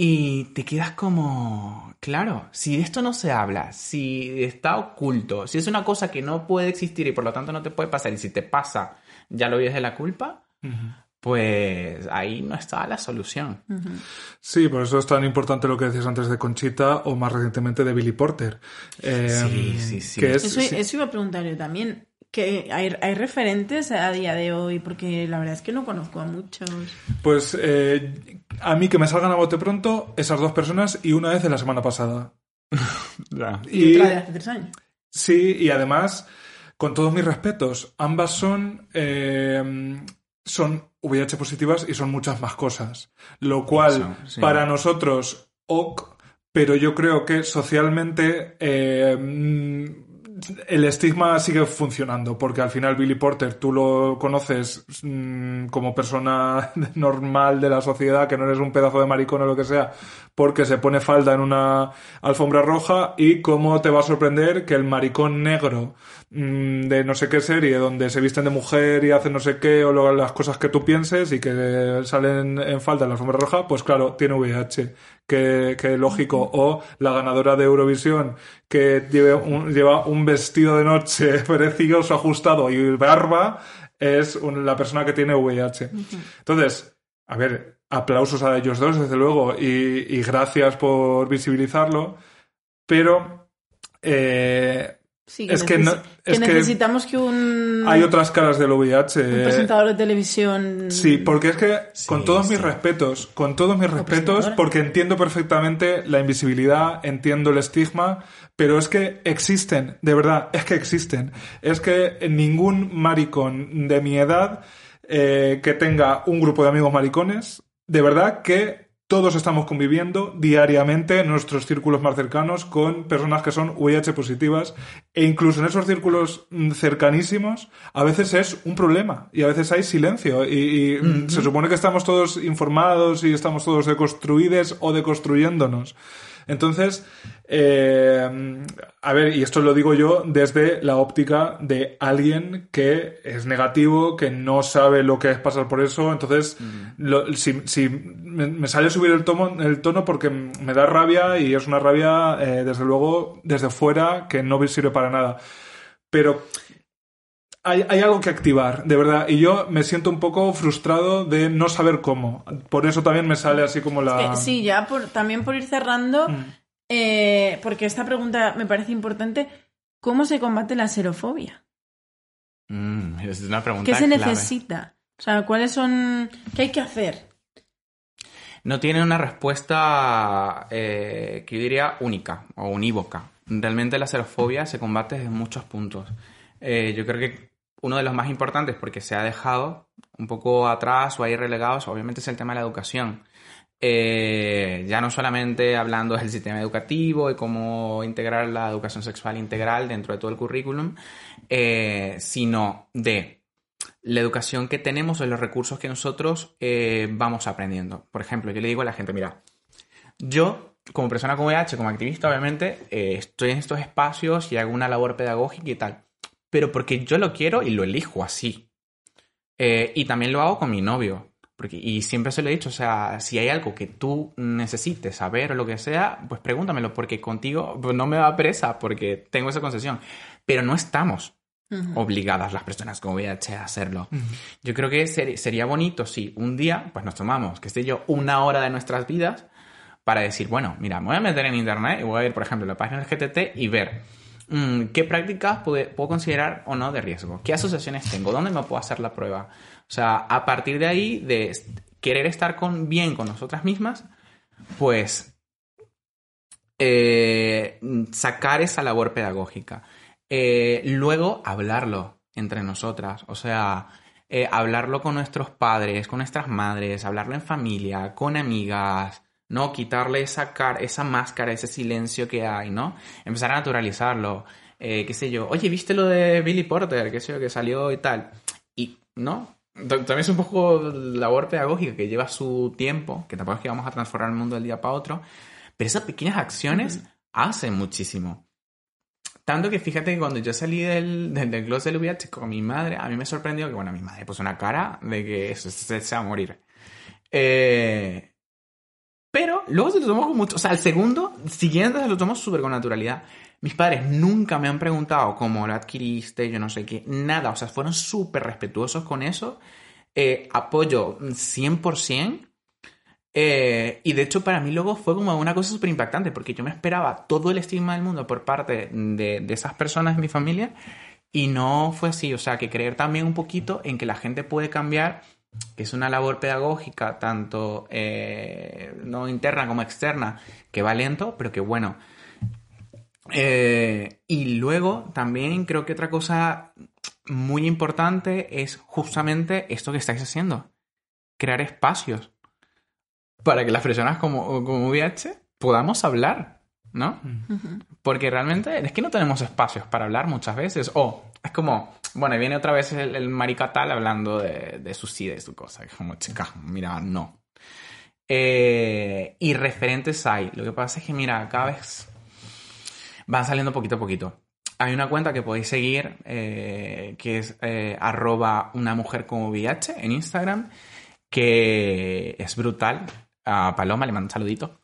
Y te quedas como, claro, si de esto no se habla, si está oculto, si es una cosa que no puede existir y por lo tanto no te puede pasar, y si te pasa, ya lo vives de la culpa, pues ahí no está la solución. Sí, por eso es tan importante lo que decías antes de Conchita o más recientemente de Billy Porter. Eh, Sí, sí, sí. que es- Eso, sí. eso iba a preguntar yo también. Que hay, hay referentes a día de hoy, porque la verdad es que no conozco a muchos. Pues eh, a mí que me salgan a bote pronto esas dos personas y una vez en la semana pasada. Y, otra de hace tres años. Sí, y además, con todos mis respetos, ambas son, eh, son VIH positivas y son muchas más cosas. Lo cual, Eso, sí. para nosotros, ok, pero yo creo que socialmente eh, mm, el estigma sigue funcionando, porque al final Billy Porter tú lo conoces mm, como persona normal de la sociedad, que no eres un pedazo de maricón o lo que sea, porque se pone falda en una alfombra roja y cómo te va a sorprender que el maricón negro de no sé qué serie donde se visten de mujer y hacen no sé qué o lo- las cosas que tú pienses y que salen en falta en la sombra roja, pues claro, tiene VIH. Que, que lógico. O la ganadora de Eurovisión que lleve un- lleva un vestido de noche precioso, ajustado y barba, es un- la persona que tiene VIH. Entonces, a ver, aplausos a ellos dos, desde luego, y, y gracias por visibilizarlo, pero eh, Sí, Es que necesi- no- que es que necesitamos que un, hay otras caras del VIH. un eh, presentador de televisión... Sí, porque es que con Sí, todos mis respetos, con todos mis respetos, porque entiendo perfectamente la invisibilidad, entiendo el estigma, pero es que existen, de verdad, es que existen. Es que ningún maricón de mi edad eh, que tenga un grupo de amigos maricones, de verdad que todos estamos conviviendo diariamente en nuestros círculos más cercanos con personas que son VIH positivas e incluso en esos círculos mm, cercanísimos a veces es un problema y a veces hay silencio y, y, mm, se supone que estamos todos informados y estamos todos deconstruidos o deconstruyéndonos. Entonces, eh, a ver, y esto lo digo yo desde la óptica de alguien que es negativo, que no sabe lo que es pasar por eso. Entonces, lo- si, si me, me sale subir el tono, el tono porque me da rabia y es una rabia, eh, desde luego, desde fuera, que no sirve para nada. Pero hay, hay algo que activar, de verdad. Y yo me siento un poco frustrado de no saber cómo. Por eso también me sale así como la... Que sí, ya por, también por ir cerrando, Mm. eh, porque esta pregunta me parece importante, ¿cómo se combate la xerofobia? Mm, es una pregunta ¿Qué se clave. necesita? O sea, ¿cuáles son... ¿Qué hay que hacer? No tiene una respuesta eh, que yo diría única o unívoca. Realmente la xerofobia se combate desde muchos puntos. Eh, yo creo que uno de los más importantes, porque se ha dejado un poco atrás o ahí relegados, obviamente es el tema de la educación. Eh, ya no solamente hablando del sistema educativo y cómo integrar la educación sexual integral dentro de todo el currículum, eh, sino de la educación que tenemos o los recursos que nosotros eh, vamos aprendiendo. Por ejemplo, yo le digo a la gente, mira, yo como persona con VIH, como activista, obviamente, estoy en estos espacios y hago una labor pedagógica y tal, pero porque yo lo quiero y lo elijo así. Eh, y también lo hago con mi novio. Porque, y siempre se lo he dicho, o sea, si hay algo que tú necesites saber o lo que sea, pues pregúntamelo, porque contigo pues, no me da presa, porque tengo esa concesión. Pero no estamos obligadas las personas con VIH a hacerlo. Yo creo que ser- sería bonito si un día, pues nos tomamos, que sé yo, una hora de nuestras vidas para decir, bueno, mira, me voy a meter en internet y voy a ir, por ejemplo, a la página del GTT y ver qué prácticas puedo considerar o no de riesgo, qué asociaciones tengo, dónde me puedo hacer la prueba. O sea, a partir de ahí, de querer estar bien con nosotras mismas, pues eh, sacar esa labor pedagógica. Eh, luego, hablarlo entre nosotras. O sea, eh, hablarlo con nuestros padres, con nuestras madres, hablarlo en familia, con amigas, ¿no? Quitarle esa, car- esa máscara, ese silencio que hay, ¿no? Empezar a naturalizarlo. Eh, qué sé yo, oye, ¿viste lo de Billy Porter? Qué sé yo, que salió y tal. Y, ¿no? También es un poco labor pedagógica que lleva su tiempo, que tampoco es que vamos a transformar el mundo del día para otro, pero esas pequeñas acciones hacen muchísimo. Tanto que fíjate que cuando yo salí del, del, del closet del VIH con mi madre, a mí me sorprendió que, bueno, mi madre puso una cara de que eso se, se va a morir. Eh, pero luego se lo tomó con mucho. O sea, el segundo siguiente se lo tomó súper con naturalidad. Mis padres nunca me han preguntado cómo lo adquiriste, yo no sé qué, nada. O sea, fueron súper respetuosos con eso. Eh, apoyo 100%. Eh, y de hecho para mí luego fue como una cosa súper impactante porque yo me esperaba todo el estigma del mundo por parte de, de esas personas de mi familia y no fue así. O sea, que creer también un poquito en que la gente puede cambiar, que es una labor pedagógica tanto eh, no interna como externa, que va lento, pero que bueno. Eh, y luego también creo que otra cosa muy importante es justamente esto que estáis haciendo. Crear espacios para que las personas como, como VIH podamos hablar, ¿no? Porque realmente es que no tenemos espacios para hablar muchas veces. O es como, bueno, viene otra vez el, maricatal hablando de, de su sida y su cosa. Como, chica, mira, no. Eh, y referentes hay. Lo que pasa es que, mira, cada vez van saliendo poquito a poquito. hay una cuenta que podéis seguir eh, que es eh, una mujer como VIH en Instagram, que es brutal. A Paloma le mando un saludito.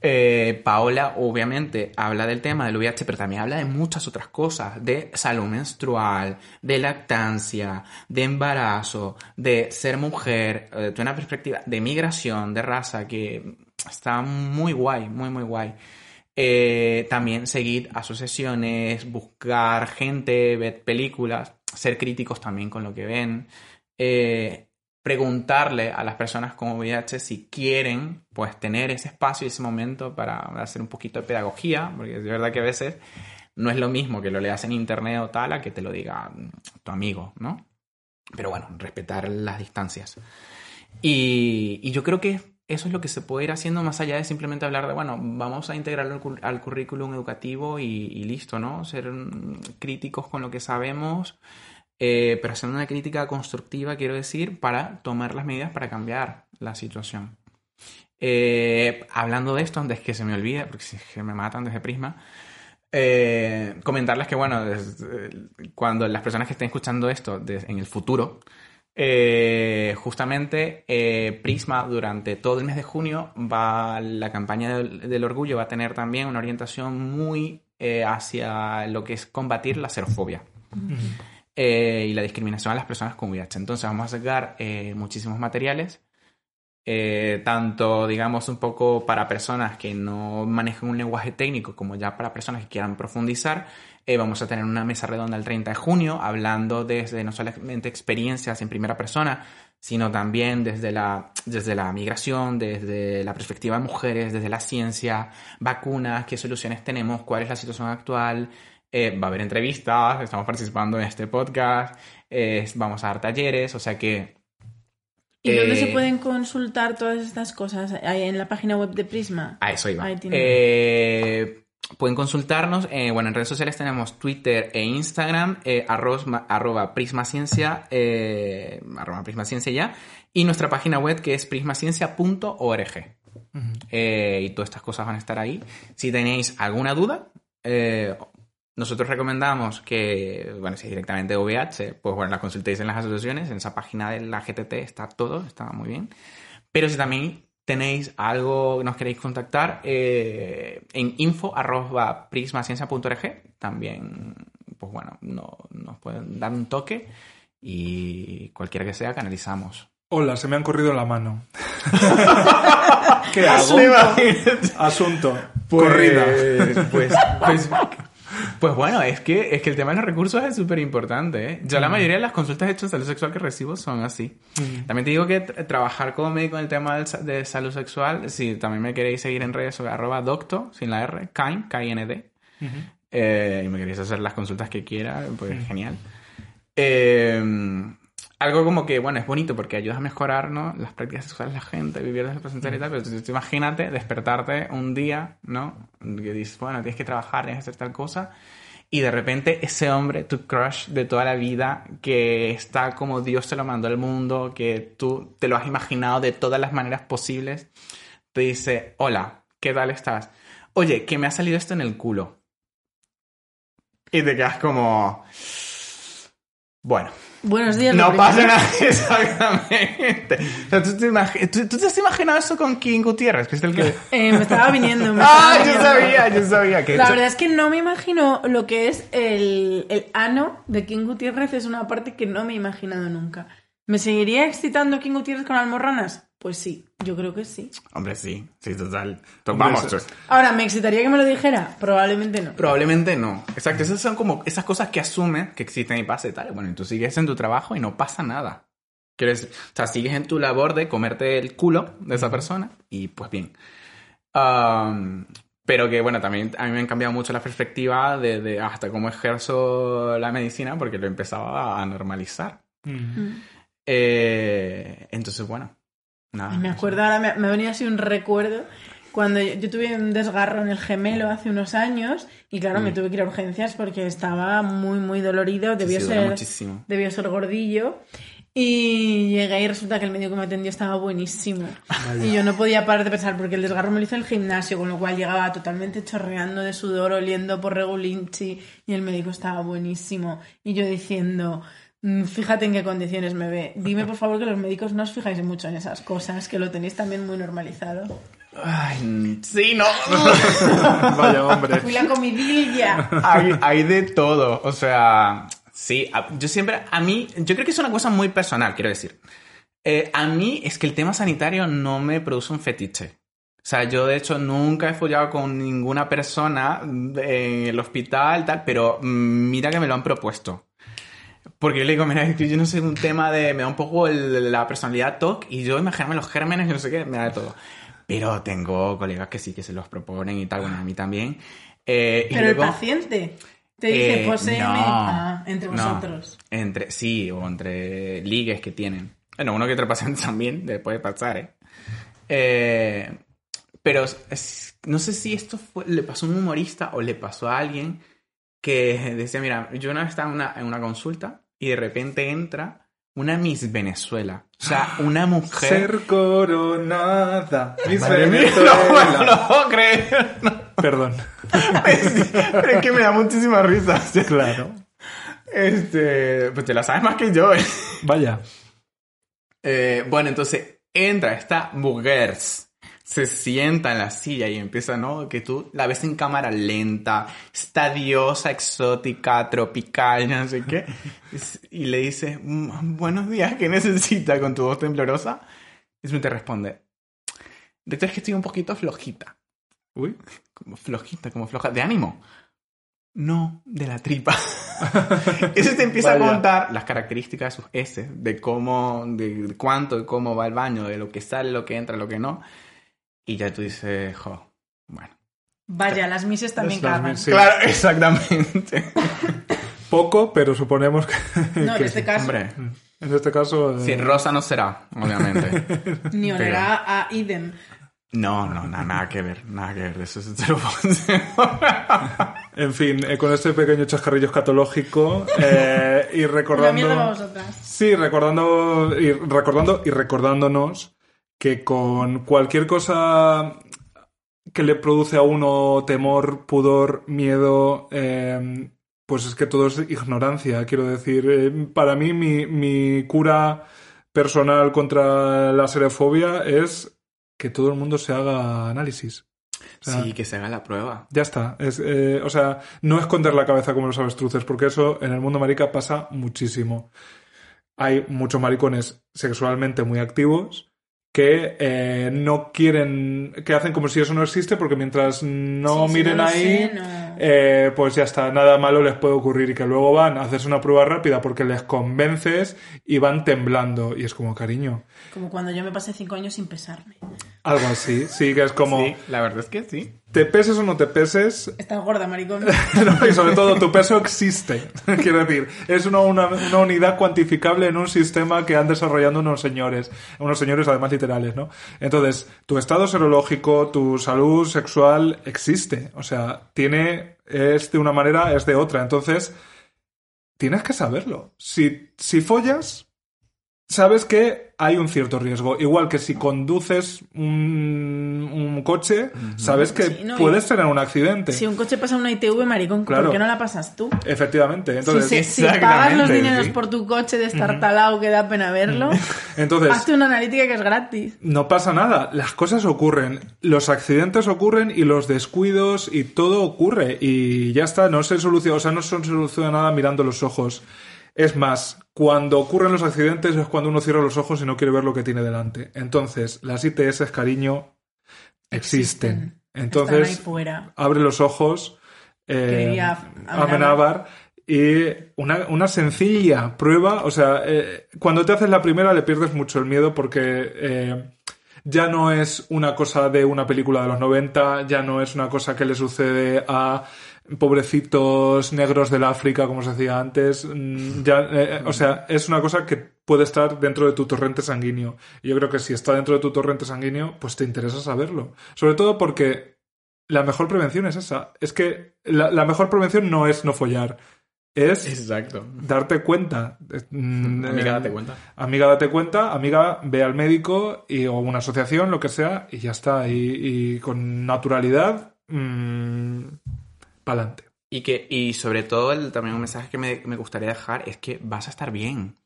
Eh, Paola obviamente habla del tema del VIH, pero también habla de muchas otras cosas, de salud menstrual, de lactancia, de embarazo, de ser mujer, de una perspectiva de migración, de raza, que está muy guay, muy, muy guay. Eh, también seguir asociaciones, buscar gente, ver películas, ser críticos también con lo que ven. Eh, preguntarle a las personas con VIH si quieren pues tener ese espacio y ese momento para hacer un poquito de pedagogía, porque es verdad que a veces no es lo mismo que lo leas en internet o tal a que te lo diga tu amigo, ¿no? Pero bueno, respetar las distancias. Y, y yo creo que eso es lo que se puede ir haciendo más allá de simplemente hablar de, bueno, vamos a integrarlo al, currículum educativo y, listo, ¿no? Ser mm, críticos con lo que sabemos, eh, pero haciendo una crítica constructiva, quiero decir, para tomar las medidas para cambiar la situación. Eh, hablando de esto, antes que se me olvide, porque si me matan desde Prisma, eh, comentarles que, bueno, cuando las personas que estén escuchando esto en el futuro, eh, justamente eh, Prisma durante todo el mes de junio va la campaña del, orgullo va a tener también una orientación muy eh, hacia lo que es combatir la xerofobia y la discriminación a las personas con VIH. Entonces vamos a sacar muchísimos materiales, tanto digamos un poco para personas que no manejan un lenguaje técnico como ya para personas que quieran profundizar eh, vamos a tener una mesa redonda el 30 de junio hablando desde no solamente experiencias en primera persona, sino también desde la, desde la migración, desde la perspectiva de mujeres, desde la ciencia, vacunas, qué soluciones tenemos, cuál es la situación actual. Eh, va a haber entrevistas, estamos participando en este podcast, vamos a dar talleres, o sea que... ¿Y dónde se eh, pueden consultar todas estas cosas? ¿Ahí en la página web de Prisma? A eso iba. Ahí eh, Pueden consultarnos. Eh, bueno, en redes sociales tenemos Twitter e Instagram, eh, arroba, prismaciencia, eh, arroba prismaciencia ya, y nuestra página web que es prismaciencia.org. Eh, y todas estas cosas van a estar ahí. Si tenéis alguna duda, nosotros recomendamos que, bueno, si es directamente VH, pues bueno, la consultéis en las asociaciones, en esa página de la GTT está todo, está muy bien. Pero si también tenéis algo que nos queréis contactar eh, en info.prismaciencia.org. También, pues bueno, no, nos pueden dar un toque y cualquiera que sea, canalizamos. Hola, se me han corrido la mano. ¿Qué hago? Asunto. Pues, Corrida. Pues, pues pues bueno, es que, es que el tema de los recursos es súper importante. ¿eh? Yo la mayoría de las consultas hechas de salud sexual que recibo son así. También te digo que trabajar como médico en el tema de salud sexual, si también me queréis seguir en redes, arroba docto, sin la R, kind, K-I-N-D. Eh, y me queréis hacer las consultas que quiera, pues genial. Eh, algo como que, bueno, es bonito porque ayuda a mejorar, ¿no? Las prácticas sexuales de la gente, vivir desde el placer y tal, pero tú, imagínate despertarte un día, ¿no? Que dices, bueno, tienes que trabajar, tienes que hacer tal cosa, y de repente ese hombre, tu crush de toda la vida, que está como Dios te lo mandó al mundo, que tú te lo has imaginado de todas las maneras posibles, te dice, hola, ¿qué tal estás? Oye, que me ha salido esto en el culo. Y te quedas como... Bueno, Buenos días. No pasa nada, exactamente. ¿tú, te has imaginado eso con King Gutiérrez? Que es el que... Eh, me estaba viniendo. ah, yo sabía, yo sabía. Que La verdad es que no me imagino lo que es el, el ano de King Gutiérrez. Es una parte que no me he imaginado nunca. ¿Me seguiría excitando King Gutiérrez con almorranas? Pues sí, yo creo que sí. Hombre, sí, sí, total. Vamos. Ahora, ¿me excitaría que me lo dijera? Probablemente no. Probablemente no. Exacto, esas son como esas cosas que asumen que existen y pasa y tal. Bueno, y tú sigues en tu trabajo y no pasa nada. Quieres, o sea, sigues en tu labor de comerte el culo de esa persona y pues bien. pero que bueno, también a mí me han cambiado mucho la perspectiva de, hasta cómo ejerzo la medicina porque lo empezaba a normalizar. Mm. Eh, entonces, bueno, me acuerdo, ahora me, ha venido así un recuerdo cuando yo, tuve un desgarro en el gemelo hace unos años y claro, me mm. tuve que ir a urgencias porque estaba muy, muy dolorido, debió, ser, debió ser gordillo. Y llegué y resulta que el médico que me atendió estaba buenísimo. Y yo no podía parar de pensar porque el desgarro me lo hizo el gimnasio, con lo cual llegaba totalmente chorreando de sudor, oliendo por regulinchi y el médico estaba buenísimo. Y yo diciendo, fíjate en qué condiciones me ve. Dime por favor que los médicos no os fijáis mucho en esas cosas, que lo tenéis también muy normalizado. Ay, sí, no. Vaya hombre. Fui la comidilla. hay, hay de todo. O sea, sí, yo siempre, a mí, yo creo que es una cosa muy personal, quiero decir. Eh, a mí es que el tema sanitario no me produce un fetiche. O sea, yo de hecho nunca he follado con ninguna persona en el hospital, tal, pero mm, mira que me lo han propuesto. Porque yo le digo, mira, es que yo no sé, un tema de. Me da un poco el- la personalidad TOC y yo imaginarme los gérmenes y no sé qué, me da de todo. Pero tengo colegas que sí que se los proponen y tal, bueno, a mí también. Eh, Pero el luego- paciente te dice, eh, poséeme no, ah, entre no. vosotros. Entre, sí, o entre ligues que tienen. Bueno, uno que otro paciente también le puede pasar, ¿eh? Eh, pero es- no sé si esto fue- le pasó a un humorista o le pasó a alguien que decía, mira, yo una vez estaba en una, en una consulta y de repente entra una Miss Venezuela. O sea, una mujer... Ser coronada. Miss Madre mía, Venezuela. no, no lo puedo creer. No. Perdón. Pero es que me da muchísima risa. Claro. Este, pues te la sabes más que yo. ¿eh? Vaya. Eh, bueno, entonces entra esta mujer, se sienta en la silla y empieza, ¿no? Que tú la ves en cámara lenta, esta diosa exótica, tropical, no sé qué. Y le dice, "Mm, buenos días, ¿qué necesita con tu voz temblorosa? Y te responde, doctor, es que estoy un poquito flojita. Uy. Como flojita, como floja. ¿De ánimo? No, de la tripa. Eso te empieza Vaya. a contar las características de sus heces, de cómo, de cuánto y cómo va el baño, de lo que sale, lo que entra, lo que no. Y ya tú dices, jo, bueno. Vaya, las mises también sí. Claro, exactamente. Poco, pero suponemos que. No, en que este sí. caso, Hombre, En este caso. eh, sí, rosa no será, obviamente. ni olerá a Eden. No, no, nada, nada que ver, nada que ver. De eso te lo En fin, eh, con este pequeño chascarrillo escatológico eh, y La recordando. mierda para vosotras. Sí, recordando y recordando y recordándonos que con cualquier cosa que le produce a uno temor, pudor, miedo, eh, pues es que todo es ignorancia. Quiero decir, eh, para mí mi, mi cura personal contra la serofobia es que todo el mundo se haga análisis. O sea, Sí, que se haga la prueba. ya está. Es, eh, o sea, no esconder la cabeza como los avestruces, porque eso en el mundo marica pasa muchísimo. Hay muchos maricones sexualmente muy activos que eh, no quieren, que hacen como si eso no existe, porque mientras no Sí, miren ahí, sé, no. eh, pues ya está, nada malo les puede ocurrir y que luego van a hacerse una prueba rápida porque les convences y van temblando. Y es como, cariño, Como cuando yo me pasé cinco años sin pesarme. Algo así. Sí, que es como, Sí, la verdad es que sí. te peses o no te peses, Estás gorda, maricón. No, y sobre todo, tu peso existe. Quiero decir, es una, una, una unidad cuantificable en un sistema que han desarrollado unos señores, unos señores además literales, ¿no? Entonces, tu estado serológico, tu salud sexual existe. O sea, tiene, es de una manera, es de otra. Entonces, tienes que saberlo. Si, si follas, sabes que hay un cierto riesgo. Igual que si conduces un, un coche, sabes que Sí, no, y- puedes tener un accidente. Si un coche pasa una ITV, maricón, Claro. ¿por qué no la pasas tú? Efectivamente. Entonces, si, se- si pagas los dineros sí. por tu coche de estar talado que da pena verlo, entonces hazte una analítica que es gratis. no pasa nada. Las cosas ocurren. Los accidentes ocurren y los descuidos y todo ocurre. Y ya está. No se soluciona, o sea, no se soluciona nada mirando los ojos. Es más, cuando ocurren los accidentes es cuando uno cierra los ojos y no quiere ver lo que tiene delante. Entonces, las ITS, cariño, existen. Están ahí Entonces, fuera. abre los ojos, eh. Amenábar, y una, una sencilla prueba, o sea, eh, cuando te haces la primera le pierdes mucho el miedo porque eh, ya no es una cosa de una película de los 90, ya no es una cosa que le sucede a pobrecitos negros del África, como se decía antes, mm, ya, eh, o sea, es una cosa que puede estar dentro de tu torrente sanguíneo. Y yo creo que si está dentro de tu torrente sanguíneo, pues te interesa saberlo. Sobre todo porque la mejor prevención es esa. Es que la, la mejor prevención no es no follar. es Exacto. darte cuenta. Mm, Amiga, eh, date cuenta. Amiga, date cuenta. Amiga, ve al médico y, o una asociación, lo que sea, y ya está. Y, y con naturalidad, para adelante. Y, que, y sobre todo, el, también un mensaje que me, me gustaría dejar es que vas a estar bien.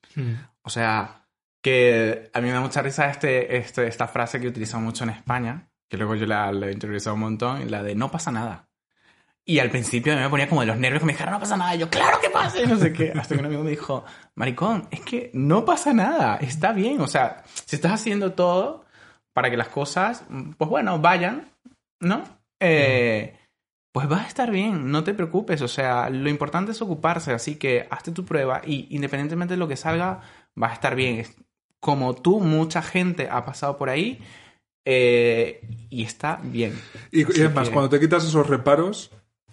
O sea, que a mí me da mucha risa este, este, esta frase que utilizamos mucho en España, que luego yo la, la he interiorizado un montón, la de no pasa nada. Y al principio a mí me ponía como de los nervios que me dijeron, no pasa nada. Y yo, claro que pasa. Y no sé qué. Hasta que un amigo me dijo, maricón, es que no pasa nada. Está bien. O sea, si estás haciendo todo para que las cosas, pues bueno, vayan, ¿no? Eh, pues va a estar bien. No te preocupes. O sea, lo importante es ocuparse. Así que hazte tu prueba y independientemente de lo que salga, va a estar bien. Como tú, mucha gente ha pasado por ahí. eh, y está bien. Y, y Así es más, que- cuando te quitas esos reparos,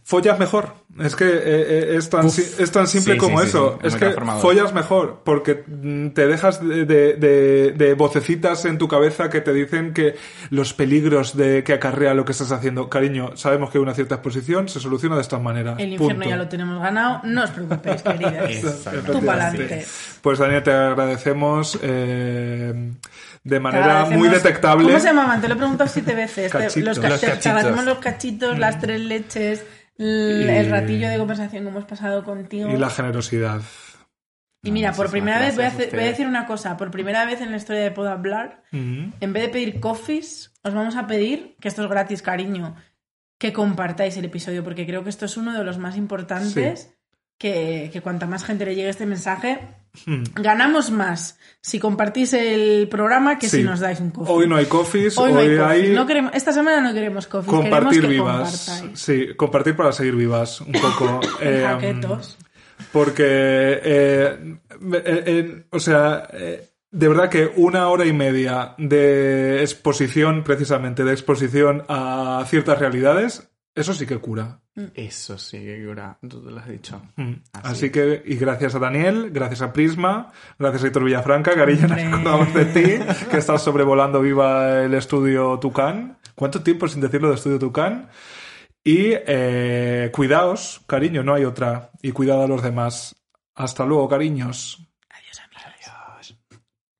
follas mejor. Es que eh, eh, es, tan, Uf. si- es tan simple Sí, como sí, eso. sí, es que follas mejor porque mm, te dejas de, de- de- de vocecitas en tu cabeza que te dicen que los peligros de que acarrea lo que estás haciendo. Cariño, sabemos que una cierta exposición se soluciona de esta manera. El infierno Punto. ya lo tenemos ganado. No os preocupéis, queridas. Tú pa'lante. Pues Daniel, te agradecemos eh, de manera muy detectable. ¿Cómo se llamaban? Te lo he preguntado siete veces. Te- Cachitos. Los, cachitos. los cachitos, las tres leches, l- Y- el ratillo de conversación que hemos pasado contigo. Y la generosidad. Y mira, por primera vez voy a, hacer- voy decir una cosa. Por primera vez en la historia de Puedo Hablar, Mm. en vez de pedir coffees, os vamos a pedir, que esto es gratis, cariño, que compartáis el episodio, porque creo que esto es uno de los más importantes. Que, que cuanta más gente le llegue este mensaje, Mm. ganamos más si compartís el programa que Sí. si nos dais un coffee. Hoy no hay coffees, Hoy hoy, no hay coffees. hay No queremos, esta semana no queremos coffee. compartir que vivas. compartáis. Sí, compartir para seguir vivas, un poco. Eh, porque, eh, eh, o sea, de verdad que una hora y media de exposición, precisamente, de exposición a ciertas realidades, eso sí que cura. Eso sí, que cura. Tú te lo has dicho. Mm. Así Así que, y gracias a Daniel, gracias a Prisma, gracias a Héctor Villafranca, cariño, nos acordamos de ti, que estás sobrevolando viva el estudio Tucán. ¿Cuánto tiempo sin decirlo de estudio Tucán? Y eh, cuidaos, cariño, no hay otra. Y cuidado a los demás. Hasta luego, cariños.